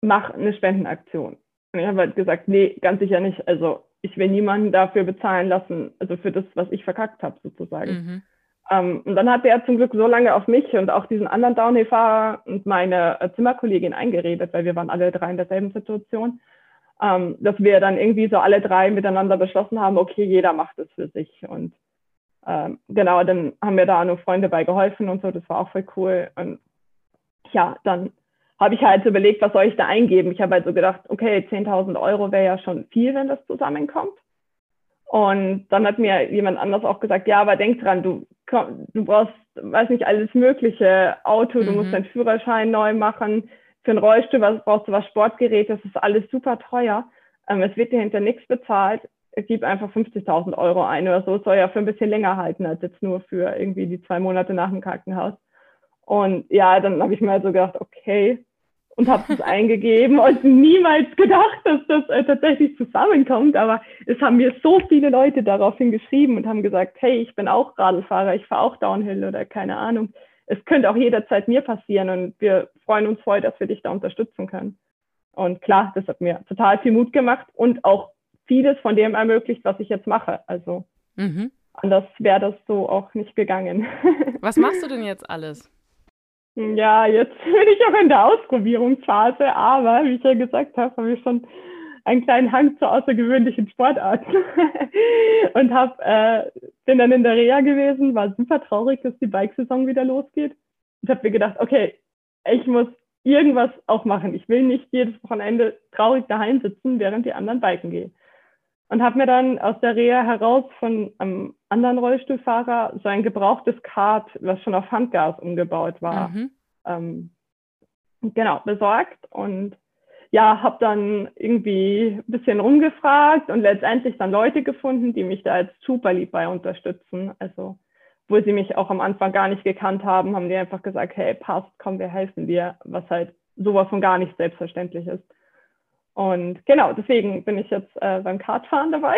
mach eine Spendenaktion. Und ich habe halt gesagt, nee, ganz sicher nicht. Also ich will niemanden dafür bezahlen lassen, also für das, was ich verkackt habe, sozusagen. Mhm. Ähm, und dann hat er zum Glück so lange auf mich und auch diesen anderen Downhill-Fahrer und meine äh, Zimmerkollegin eingeredet, weil wir waren alle drei in derselben Situation ähm, dass wir dann irgendwie so alle drei miteinander beschlossen haben, okay, jeder macht es für sich. Und ähm, genau, dann haben mir da nur Freunde bei geholfen und so, das war auch voll cool. Und ja, dann habe ich halt überlegt, was soll ich da eingeben? Ich habe halt so gedacht, okay, 10.000 Euro wäre ja schon viel, wenn das zusammenkommt. Und dann hat mir jemand anders auch gesagt, ja, aber denk dran, du, du brauchst, weiß nicht, alles mögliche, Auto, du mhm. musst deinen Führerschein neu machen, für einen Rollstuhl was, brauchst du was Sportgerät, das ist alles super teuer. Ähm, es wird dir hinter nichts bezahlt. Gib einfach 50.000 Euro ein oder so. Es soll ja für ein bisschen länger halten als jetzt nur für irgendwie die zwei Monate nach dem Krankenhaus. Und ja, dann habe ich mir so gedacht, okay, und habe es eingegeben und niemals gedacht, dass das äh, tatsächlich zusammenkommt. Aber es haben mir so viele Leute daraufhin geschrieben und haben gesagt, hey, ich bin auch Radlfahrer, ich fahre auch Downhill oder keine Ahnung es könnte auch jederzeit mir passieren und wir freuen uns voll, dass wir dich da unterstützen können. Und klar, das hat mir total viel Mut gemacht und auch vieles von dem ermöglicht, was ich jetzt mache. Also mhm. anders wäre das so auch nicht gegangen. Was machst du denn jetzt alles? Ja, jetzt bin ich auch in der Ausprobierungsphase, aber wie ich ja gesagt habe, habe ich schon einen kleinen Hang zu außergewöhnlichen Sportarten und hab, äh, bin dann in der Reha gewesen, war super traurig, dass die Bikesaison wieder losgeht. Ich habe mir gedacht, okay, ich muss irgendwas auch machen. Ich will nicht jedes Wochenende traurig daheim sitzen, während die anderen biken gehen. Und habe mir dann aus der Reha heraus von einem anderen Rollstuhlfahrer so ein gebrauchtes Kart, was schon auf Handgas umgebaut war, mhm. ähm, genau, besorgt und ja, habe dann irgendwie ein bisschen rumgefragt und letztendlich dann Leute gefunden, die mich da jetzt super lieb bei unterstützen. Also, wo sie mich auch am Anfang gar nicht gekannt haben, haben die einfach gesagt, hey, passt, komm, wir helfen dir, was halt sowas von gar nicht selbstverständlich ist. Und genau, deswegen bin ich jetzt äh, beim Kartfahren dabei.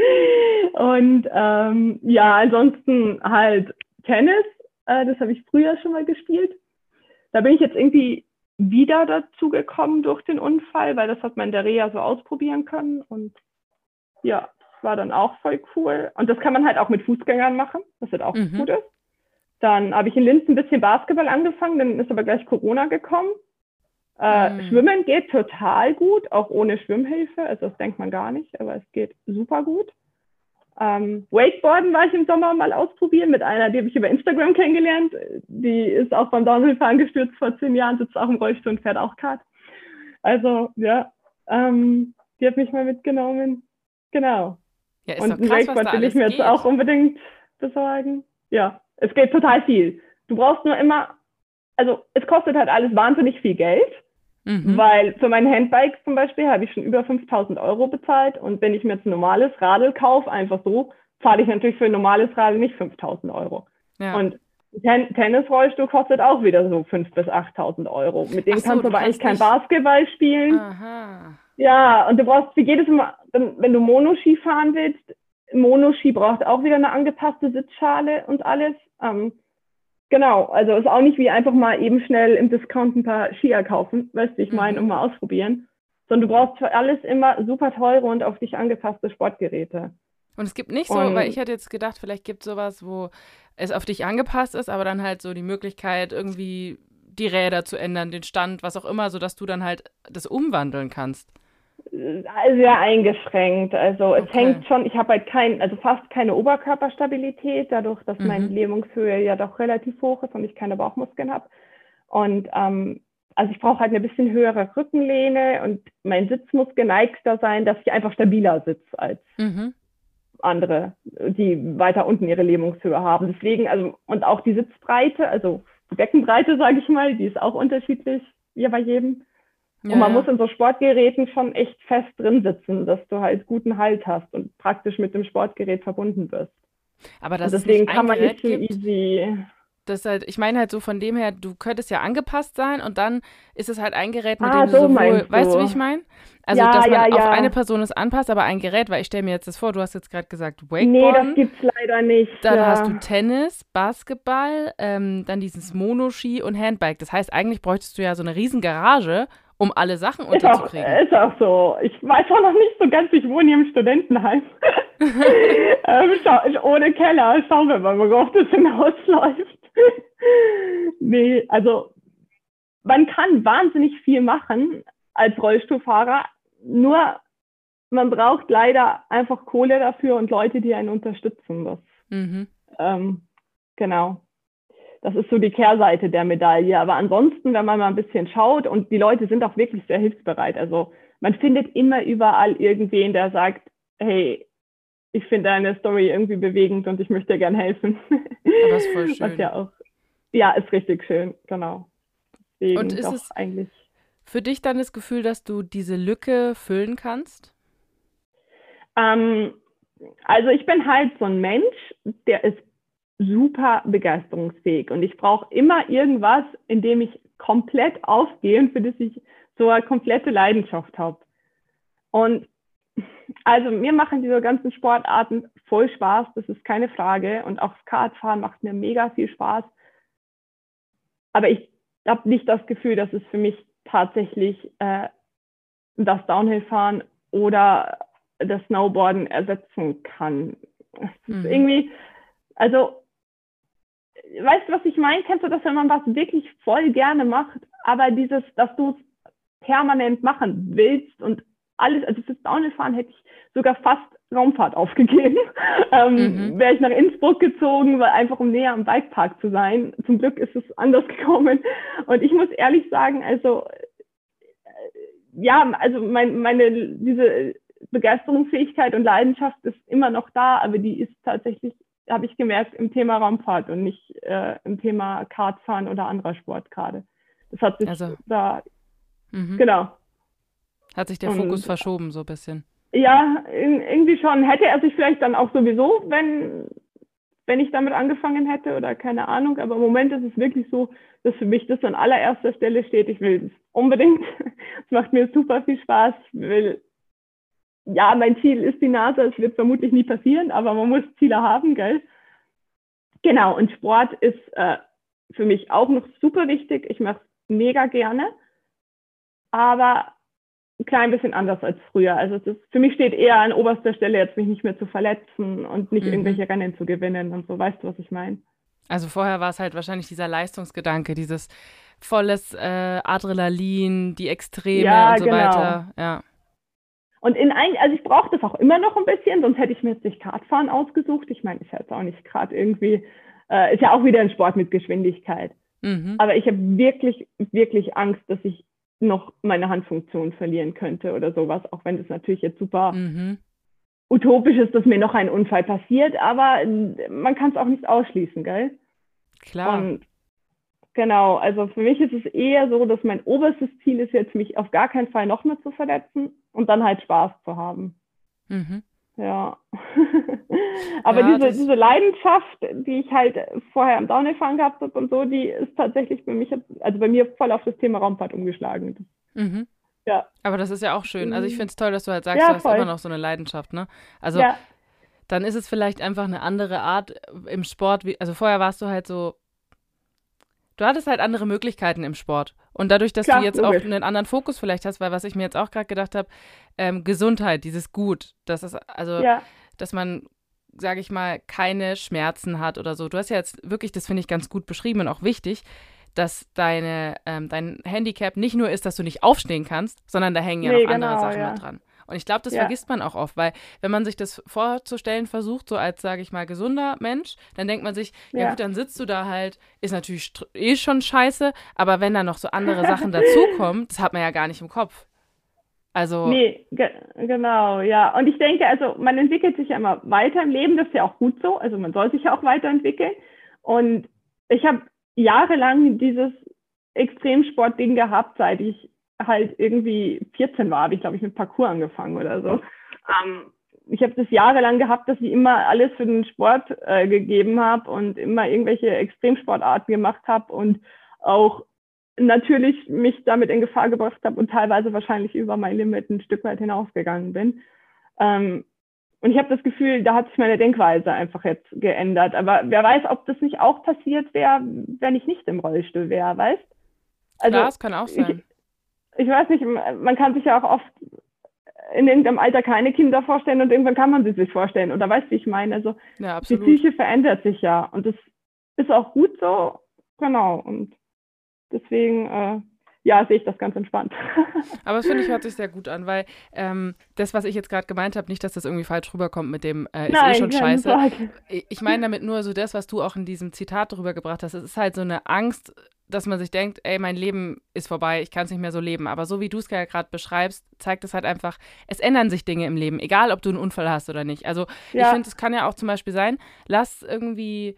und ähm, ja, ansonsten halt Tennis, äh, das habe ich früher schon mal gespielt. Da bin ich jetzt irgendwie wieder dazu gekommen durch den Unfall, weil das hat man in der Reha so ausprobieren können. Und ja, das war dann auch voll cool. Und das kann man halt auch mit Fußgängern machen, was halt auch mhm. gut ist. Dann habe ich in Linz ein bisschen Basketball angefangen, dann ist aber gleich Corona gekommen. Äh, mhm. Schwimmen geht total gut, auch ohne Schwimmhilfe. Also das denkt man gar nicht, aber es geht super gut. Ähm, Wakeboarden war ich im Sommer mal ausprobieren mit einer, die habe ich über Instagram kennengelernt. Die ist auch beim Downhillfahren gestürzt vor zehn Jahren, sitzt auch im Rollstuhl und fährt auch Kart. Also ja, ähm, die hat mich mal mitgenommen. Genau. Ja, und ein Wakeboard will ich mir geht. jetzt auch unbedingt besorgen. Ja, es geht total viel. Du brauchst nur immer, also es kostet halt alles wahnsinnig viel Geld. Mhm. Weil für mein Handbike zum Beispiel habe ich schon über 5000 Euro bezahlt und wenn ich mir jetzt ein normales Radl kaufe, einfach so, zahle ich natürlich für ein normales Radl nicht 5000 Euro. Ja. Und Ten Tennisrollstuhl kostet auch wieder so 5.000 bis 8.000 Euro. Mit dem so, kannst du aber eigentlich kein Basketball spielen. Aha. Ja, und du brauchst für jedes Mal, wenn du Monoski fahren willst, Monoski braucht auch wieder eine angepasste Sitzschale und alles. Ähm, Genau, also ist auch nicht wie einfach mal eben schnell im Discount ein paar Skier kaufen, weißt du, ich meine, mhm. und mal ausprobieren. Sondern du brauchst für alles immer super teure und auf dich angepasste Sportgeräte. Und es gibt nicht so, und, weil ich hätte jetzt gedacht, vielleicht gibt es sowas, wo es auf dich angepasst ist, aber dann halt so die Möglichkeit, irgendwie die Räder zu ändern, den Stand, was auch immer, sodass du dann halt das umwandeln kannst sehr eingeschränkt. Also es okay. hängt schon, ich habe halt kein, also fast keine Oberkörperstabilität, dadurch, dass mhm. meine Lähmungshöhe ja doch relativ hoch ist und ich keine Bauchmuskeln habe. Und ähm, also ich brauche halt eine bisschen höhere Rückenlehne und mein Sitz muss geneigter sein, dass ich einfach stabiler sitze als mhm. andere, die weiter unten ihre Lähmungshöhe haben. Deswegen, also, und auch die Sitzbreite, also die Beckenbreite, sage ich mal, die ist auch unterschiedlich, wie bei jedem. Ja, und man muss in so Sportgeräten schon echt fest drin sitzen, dass du halt guten Halt hast und praktisch mit dem Sportgerät verbunden wirst. Aber das deswegen kann man nicht so easy. Das halt, ich meine halt so von dem her, du könntest ja angepasst sein und dann ist es halt ein Gerät, mit ah, dem du so sowohl, du. weißt du, wie ich meine? Also, ja, dass man ja, ja. auf eine Person es anpasst, aber ein Gerät, weil ich stelle mir jetzt das vor, du hast jetzt gerade gesagt Wakeboard. Nee, das gibt's leider nicht. Dann hast du Tennis, Basketball, ähm, dann dieses Monoski und Handbike. Das heißt, eigentlich bräuchtest du ja so eine riesen Garage, um alle Sachen unterzukriegen. Ist auch, ist auch so. Ich weiß auch noch nicht so ganz, ich wohne hier im Studentenheim. ähm, schau, ohne Keller, schauen wir mal, worauf das hinausläuft. nee, also man kann wahnsinnig viel machen als Rollstuhlfahrer, nur man braucht leider einfach Kohle dafür und Leute, die einen unterstützen. Das, mhm. ähm, genau das ist so die Kehrseite der Medaille. Aber ansonsten, wenn man mal ein bisschen schaut und die Leute sind auch wirklich sehr hilfsbereit. Also man findet immer überall irgendwen, der sagt, hey, ich finde deine Story irgendwie bewegend und ich möchte dir gern helfen. das ist voll schön. Was ja auch, ja, ist richtig schön, genau. Deswegen und ist es eigentlich für dich dann das Gefühl, dass du diese Lücke füllen kannst? Ähm, also ich bin halt so ein Mensch, der ist super begeisterungsfähig und ich brauche immer irgendwas, in dem ich komplett aufgehe und für das ich so eine komplette Leidenschaft habe. Und also mir machen diese ganzen Sportarten voll Spaß, das ist keine Frage. Und auch Kartfahren macht mir mega viel Spaß. Aber ich habe nicht das Gefühl, dass es für mich tatsächlich äh, das Downhillfahren oder das Snowboarden ersetzen kann. Mhm. irgendwie, also weißt du, was ich meine? Kennst du das, wenn man was wirklich voll gerne macht, aber dieses, dass du es permanent machen willst und alles, also fürs Downhillfahren hätte ich sogar fast Raumfahrt aufgegeben. ähm, mhm. Wäre ich nach Innsbruck gezogen, weil einfach um näher am Bikepark zu sein. Zum Glück ist es anders gekommen. Und ich muss ehrlich sagen, also äh, ja, also mein, meine diese Begeisterungsfähigkeit und Leidenschaft ist immer noch da, aber die ist tatsächlich habe ich gemerkt, im Thema Raumfahrt und nicht äh, im Thema Kartfahren oder anderer Sport gerade. Das hat sich also, da, mhm. genau. Hat sich der und, Fokus verschoben so ein bisschen. Ja, in, irgendwie schon. Hätte er sich vielleicht dann auch sowieso, wenn, wenn ich damit angefangen hätte oder keine Ahnung. Aber im Moment ist es wirklich so, dass für mich das an allererster Stelle steht. Ich will unbedingt. Es macht mir super viel Spaß. Ich will, ja, mein Ziel ist die NASA. Es wird vermutlich nie passieren, aber man muss Ziele haben, gell? Genau, und Sport ist äh, für mich auch noch super wichtig. Ich mache es mega gerne, aber ein klein bisschen anders als früher. Also ist, für mich steht eher an oberster Stelle, jetzt mich nicht mehr zu verletzen und nicht mhm. irgendwelche Rennen zu gewinnen und so. Weißt du, was ich meine? Also vorher war es halt wahrscheinlich dieser Leistungsgedanke, dieses volles äh, Adrenalin, die Extreme ja, und so genau. weiter. Ja. Und in ein, also ich brauche das auch immer noch ein bisschen, sonst hätte ich mir jetzt nicht Kartfahren ausgesucht. Ich meine, ist ja jetzt auch nicht gerade irgendwie, äh, ist ja auch wieder ein Sport mit Geschwindigkeit. Mhm. Aber ich habe wirklich, wirklich Angst, dass ich noch meine Handfunktion verlieren könnte oder sowas, auch wenn das natürlich jetzt super mhm. utopisch ist, dass mir noch ein Unfall passiert, aber man kann es auch nicht ausschließen, gell? Klar. Und genau, also für mich ist es eher so, dass mein oberstes Ziel ist jetzt, mich auf gar keinen Fall noch mehr zu verletzen und dann halt Spaß zu haben. Mhm. Ja. Aber ja, diese, diese Leidenschaft, die ich halt vorher am Downhill-Fahren gehabt habe und so, die ist tatsächlich bei mich, also bei mir voll auf das Thema Raumfahrt umgeschlagen. Mhm. Ja. Aber das ist ja auch schön. Also ich mhm. finde es toll, dass du halt sagst, ja, du hast voll. immer noch so eine Leidenschaft, ne? Also ja. dann ist es vielleicht einfach eine andere Art im Sport. Wie, also vorher warst du halt so, du hattest halt andere Möglichkeiten im Sport. Und dadurch, dass Klar, du jetzt logisch. auch einen anderen Fokus vielleicht hast, weil was ich mir jetzt auch gerade gedacht habe, ähm, Gesundheit, dieses Gut, das ist also, ja. dass man, sage ich mal, keine Schmerzen hat oder so. Du hast ja jetzt wirklich, das finde ich ganz gut beschrieben und auch wichtig, dass deine, ähm, dein Handicap nicht nur ist, dass du nicht aufstehen kannst, sondern da hängen ja nee, noch andere genau, Sachen ja. mit dran. Und ich glaube, das ja. vergisst man auch oft, weil wenn man sich das vorzustellen versucht, so als, sage ich mal, gesunder Mensch, dann denkt man sich, ja. ja, gut, dann sitzt du da halt, ist natürlich eh schon scheiße, aber wenn da noch so andere Sachen dazukommen, das hat man ja gar nicht im Kopf. Also. Nee, ge genau, ja. Und ich denke, also man entwickelt sich ja immer weiter im Leben, das ist ja auch gut so. Also man soll sich ja auch weiterentwickeln. Und ich habe jahrelang dieses Extremsportding gehabt, seit ich halt irgendwie 14 war, habe ich, glaube ich, mit Parcours angefangen oder so. Ähm, ich habe das jahrelang gehabt, dass ich immer alles für den Sport äh, gegeben habe und immer irgendwelche Extremsportarten gemacht habe und auch natürlich mich damit in Gefahr gebracht habe und teilweise wahrscheinlich über mein Limit ein Stück weit hinausgegangen bin. Ähm, und ich habe das Gefühl, da hat sich meine Denkweise einfach jetzt geändert. Aber wer weiß, ob das nicht auch passiert wäre, wenn ich nicht im Rollstuhl wäre, weißt? Also, Klar, das kann auch sein. Ich, ich weiß nicht, man kann sich ja auch oft in irgendeinem Alter keine Kinder vorstellen und irgendwann kann man sie sich vorstellen. Oder weißt du, wie ich meine? Also ja, die Psyche verändert sich ja und das ist auch gut so. Genau. Und deswegen, äh, ja, sehe ich das ganz entspannt. Aber das finde ich hört sich sehr gut an, weil ähm, das, was ich jetzt gerade gemeint habe, nicht, dass das irgendwie falsch rüberkommt mit dem, äh, ist eh Nein, eh schon scheiße. Frage. Ich meine damit nur so das, was du auch in diesem Zitat drüber gebracht hast. Es ist halt so eine Angst, dass man sich denkt, ey, mein Leben ist vorbei, ich kann es nicht mehr so leben. Aber so wie du es ja gerade beschreibst, zeigt es halt einfach, es ändern sich Dinge im Leben, egal ob du einen Unfall hast oder nicht. Also ja. ich finde, es kann ja auch zum Beispiel sein, lass irgendwie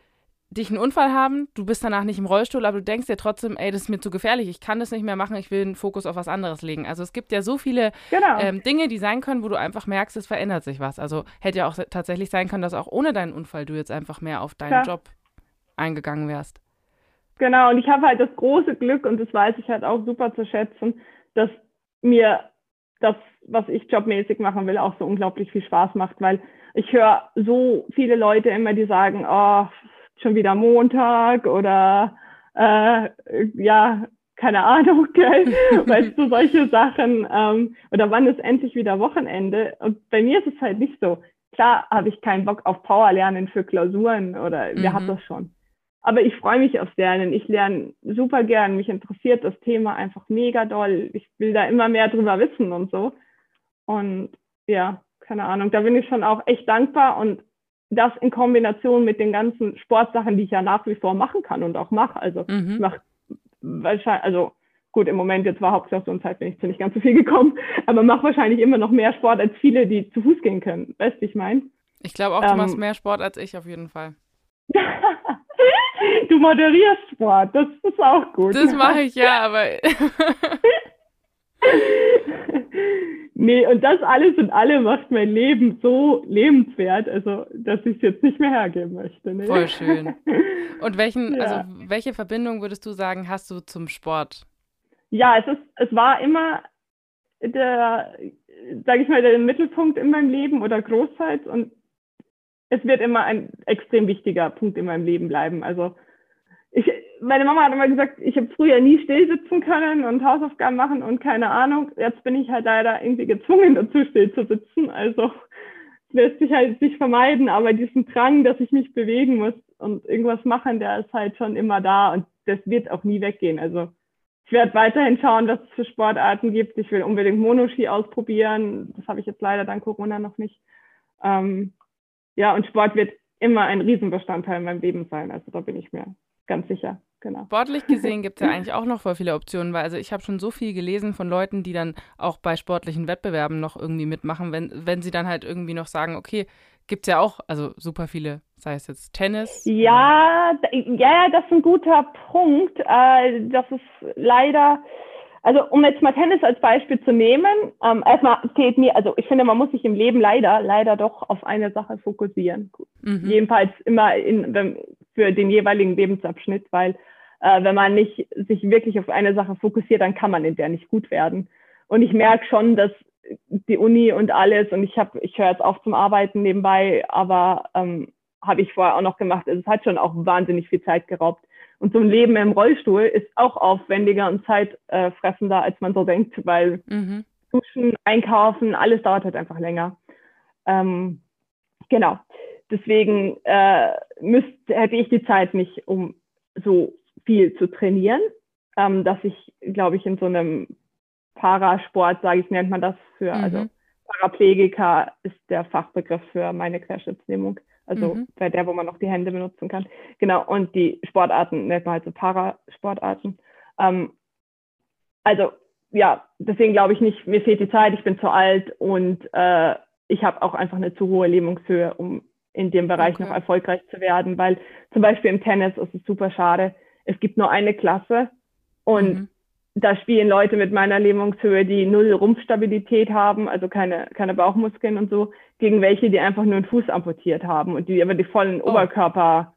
dich einen Unfall haben, du bist danach nicht im Rollstuhl, aber du denkst dir trotzdem, ey, das ist mir zu gefährlich, ich kann das nicht mehr machen, ich will den Fokus auf was anderes legen. Also es gibt ja so viele genau. ähm, Dinge, die sein können, wo du einfach merkst, es verändert sich was. Also hätte ja auch tatsächlich sein können, dass auch ohne deinen Unfall du jetzt einfach mehr auf deinen ja. Job eingegangen wärst. Genau, und ich habe halt das große Glück, und das weiß ich halt auch super zu schätzen, dass mir das, was ich jobmäßig machen will, auch so unglaublich viel Spaß macht, weil ich höre so viele Leute immer, die sagen, oh, schon wieder Montag oder äh, ja, keine Ahnung, gell? weißt du, solche Sachen. Ähm, oder wann ist endlich wieder Wochenende? Und bei mir ist es halt nicht so. Klar habe ich keinen Bock auf Powerlernen für Klausuren oder wer mhm. hat das schon? Aber ich freue mich aufs Lernen. Ich lerne super gern. Mich interessiert das Thema einfach mega doll. Ich will da immer mehr drüber wissen und so. Und ja, keine Ahnung, da bin ich schon auch echt dankbar und das in Kombination mit den ganzen Sportsachen, die ich ja nach wie vor machen kann und auch mache. Also mhm. ich mache wahrscheinlich, also gut, im Moment jetzt war Hauptsache so eine Zeit, bin ich zu nicht ganz so viel gekommen, aber mache wahrscheinlich immer noch mehr Sport als viele, die zu Fuß gehen können. Weißt du, ich meine? Ich glaube auch, du ähm, machst mehr Sport als ich auf jeden Fall. du moderierst Sport, das ist auch gut. Das mache ich ja, aber. nee, und das alles und alle macht mein Leben so lebenswert, also dass ich es jetzt nicht mehr hergeben möchte. Nee. Voll schön. Und welchen, ja. also welche Verbindung würdest du sagen, hast du zum Sport? ja, es ist, es war immer der, sage ich mal, der Mittelpunkt in meinem Leben oder großteils und es wird immer ein extrem wichtiger Punkt in meinem Leben bleiben. Also ich, meine Mama hat immer gesagt, ich habe früher nie still sitzen können und Hausaufgaben machen und keine Ahnung. Jetzt bin ich halt leider irgendwie gezwungen dazu, still zu sitzen. Also lässt sich halt nicht vermeiden, aber diesen Drang, dass ich mich bewegen muss und irgendwas machen, der ist halt schon immer da und das wird auch nie weggehen. Also ich werde weiterhin schauen, was es für Sportarten gibt. Ich will unbedingt Monoski ausprobieren. Das habe ich jetzt leider dank Corona noch nicht. Ähm, ja, und Sport wird immer ein Riesenbestandteil in meinem Leben sein. Also da bin ich mir ganz sicher. Genau. Sportlich gesehen gibt es ja eigentlich auch noch voll viele Optionen, weil also ich habe schon so viel gelesen von Leuten, die dann auch bei sportlichen Wettbewerben noch irgendwie mitmachen, wenn, wenn sie dann halt irgendwie noch sagen, okay, gibt es ja auch, also super viele, sei es jetzt Tennis. Ja, ja, das ist ein guter Punkt. Äh, das ist leider, also um jetzt mal Tennis als Beispiel zu nehmen, ähm, erstmal fehlt mir, also ich finde, man muss sich im Leben leider, leider doch auf eine Sache fokussieren. Mhm. Jedenfalls immer in, für den jeweiligen Lebensabschnitt, weil äh, wenn man nicht sich wirklich auf eine Sache fokussiert, dann kann man in der nicht gut werden. Und ich merke schon, dass die Uni und alles und ich habe, ich höre jetzt auf zum Arbeiten nebenbei, aber ähm, habe ich vorher auch noch gemacht. Also es hat schon auch wahnsinnig viel Zeit geraubt. Und so ein Leben im Rollstuhl ist auch aufwendiger und zeitfressender, als man so denkt, weil mhm. Duschen, Einkaufen, alles dauert halt einfach länger. Ähm, genau. Deswegen äh, müsst, hätte ich die Zeit nicht, um so viel zu trainieren, ähm, dass ich, glaube ich, in so einem Parasport, sage ich, nennt man das für, also mhm. also Paraplegiker ist der Fachbegriff für meine Querschnittslähmung. Also mhm. bei der, wo man noch die Hände benutzen kann. Genau, und die Sportarten nennt man halt so Parasportarten. Ähm, also ja, deswegen glaube ich nicht, mir fehlt die Zeit, ich bin zu alt und äh, ich habe auch einfach eine zu hohe Lähmungshöhe, um in dem Bereich okay. noch erfolgreich zu werden, weil zum Beispiel im Tennis ist es super schade. Es gibt nur eine Klasse und mhm. Da spielen Leute mit meiner Lähmungshöhe, die null Rumpfstabilität haben, also keine, keine Bauchmuskeln und so, gegen welche, die einfach nur einen Fuß amputiert haben und die aber die vollen oh. Oberkörper,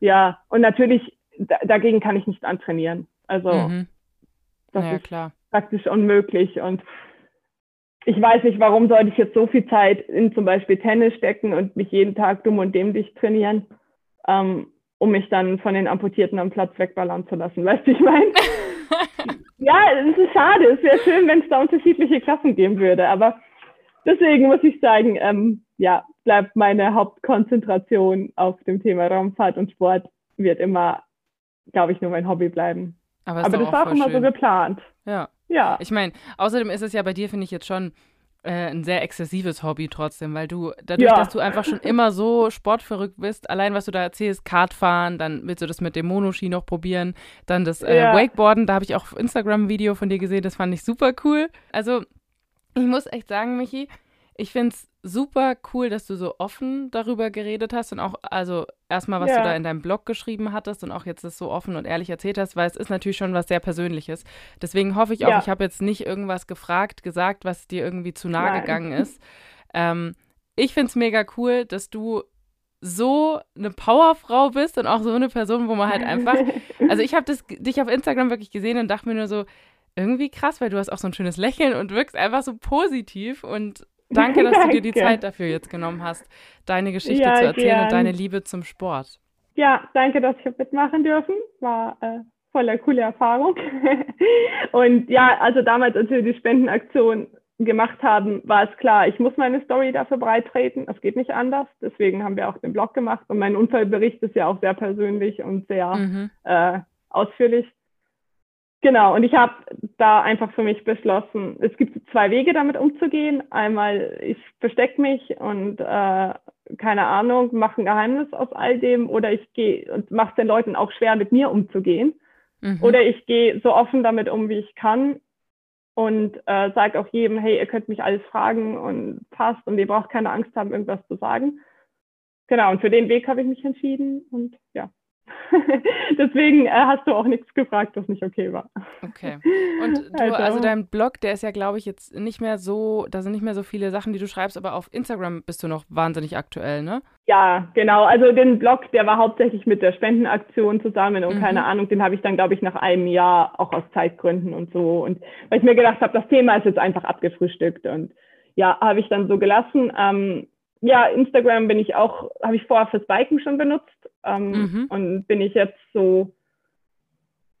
ja, und natürlich, da, dagegen kann ich nicht antrainieren. Also mhm. das ja, ist klar. praktisch unmöglich und ich weiß nicht, warum sollte ich jetzt so viel Zeit in zum Beispiel Tennis stecken und mich jeden Tag dumm und dämlich trainieren, ähm, um mich dann von den Amputierten am Platz wegballern zu lassen. Weißt du, ich meine? ja, es ist schade. Es wäre schön, wenn es da unterschiedliche Klassen geben würde. Aber deswegen muss ich sagen, ähm, ja, bleibt meine Hauptkonzentration auf dem Thema Raumfahrt und Sport wird immer, glaube ich, nur mein Hobby bleiben. Aber, Aber das war auch immer schön. so geplant. Ja. Ja. Ich meine, außerdem ist es ja bei dir, finde ich, jetzt schon äh, ein sehr exzessives Hobby trotzdem, weil du, dadurch, ja. dass du einfach schon immer so sportverrückt bist, allein was du da erzählst, Kartfahren, dann willst du das mit dem Monoski noch probieren, dann das äh, ja. Wakeboarden, da habe ich auch auf Instagram ein Video von dir gesehen, das fand ich super cool. Also, ich muss echt sagen, Michi, ich finde es super cool, dass du so offen darüber geredet hast und auch, also erstmal, was ja. du da in deinem Blog geschrieben hattest und auch jetzt das so offen und ehrlich erzählt hast, weil es ist natürlich schon was sehr Persönliches. Deswegen hoffe ich auch, ja. ich habe jetzt nicht irgendwas gefragt, gesagt, was dir irgendwie zu nah Nein. gegangen ist. Ähm, ich finde es mega cool, dass du so eine Powerfrau bist und auch so eine Person, wo man halt einfach, also ich habe dich auf Instagram wirklich gesehen und dachte mir nur so, irgendwie krass, weil du hast auch so ein schönes Lächeln und wirkst einfach so positiv und Danke, dass du dir die Zeit dafür jetzt genommen hast, deine Geschichte ja, zu erzählen gern. und deine Liebe zum Sport. Ja, danke, dass ich mitmachen dürfen. War äh, voller coole Erfahrung. und ja, also damals, als wir die Spendenaktion gemacht haben, war es klar, ich muss meine Story dafür breitreten. Es geht nicht anders. Deswegen haben wir auch den Blog gemacht. Und mein Unfallbericht ist ja auch sehr persönlich und sehr mhm. äh, ausführlich. Genau, und ich habe da einfach für mich beschlossen, es gibt zwei Wege damit umzugehen. Einmal, ich verstecke mich und äh, keine Ahnung, mache ein Geheimnis aus all dem oder ich gehe und mache es den Leuten auch schwer, mit mir umzugehen. Mhm. Oder ich gehe so offen damit um, wie ich kann und äh, sage auch jedem, hey, ihr könnt mich alles fragen und passt und ihr braucht keine Angst haben, irgendwas zu sagen. Genau, und für den Weg habe ich mich entschieden und ja, Deswegen äh, hast du auch nichts gefragt, was nicht okay war. Okay. Und du, also, also dein Blog, der ist ja, glaube ich, jetzt nicht mehr so, da sind nicht mehr so viele Sachen, die du schreibst, aber auf Instagram bist du noch wahnsinnig aktuell, ne? Ja, genau. Also den Blog, der war hauptsächlich mit der Spendenaktion zusammen und mhm. keine Ahnung, den habe ich dann, glaube ich, nach einem Jahr auch aus Zeitgründen und so. Und weil ich mir gedacht habe, das Thema ist jetzt einfach abgefrühstückt und ja, habe ich dann so gelassen. Ähm, ja, Instagram bin ich auch, habe ich vorher fürs Biken schon benutzt ähm, mhm. und bin ich jetzt so,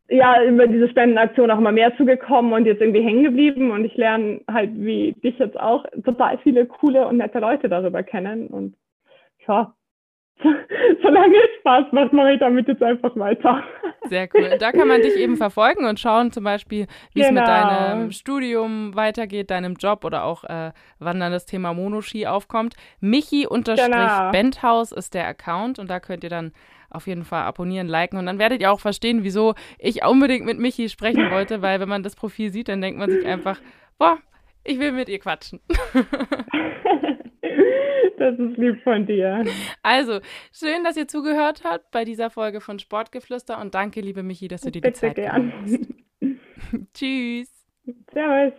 ja, über diese Spendenaktion auch immer mehr zugekommen und jetzt irgendwie hängen geblieben und ich lerne halt wie dich jetzt auch total viele coole und nette Leute darüber kennen und ja, solange es Spaß macht, mache ich damit jetzt einfach weiter. Sehr cool. Und da kann man dich eben verfolgen und schauen, zum Beispiel, wie genau. es mit genau. deinem Studium weitergeht, deinem Job oder auch äh, wann dann das Thema Monoski aufkommt. Michi-Benthaus genau. ist der Account und da könnt ihr dann auf jeden Fall abonnieren, liken und dann werdet ihr auch verstehen, wieso ich unbedingt mit Michi sprechen wollte, weil wenn man das Profil sieht, dann denkt man sich einfach, boah, ich will mit ihr quatschen. Das ist lieb von dir. Also, schön, dass ihr zugehört habt bei dieser Folge von Sportgeflüster und danke, liebe Michi, dass du dir Bitte die Zeit gern. Tschüss. Servus.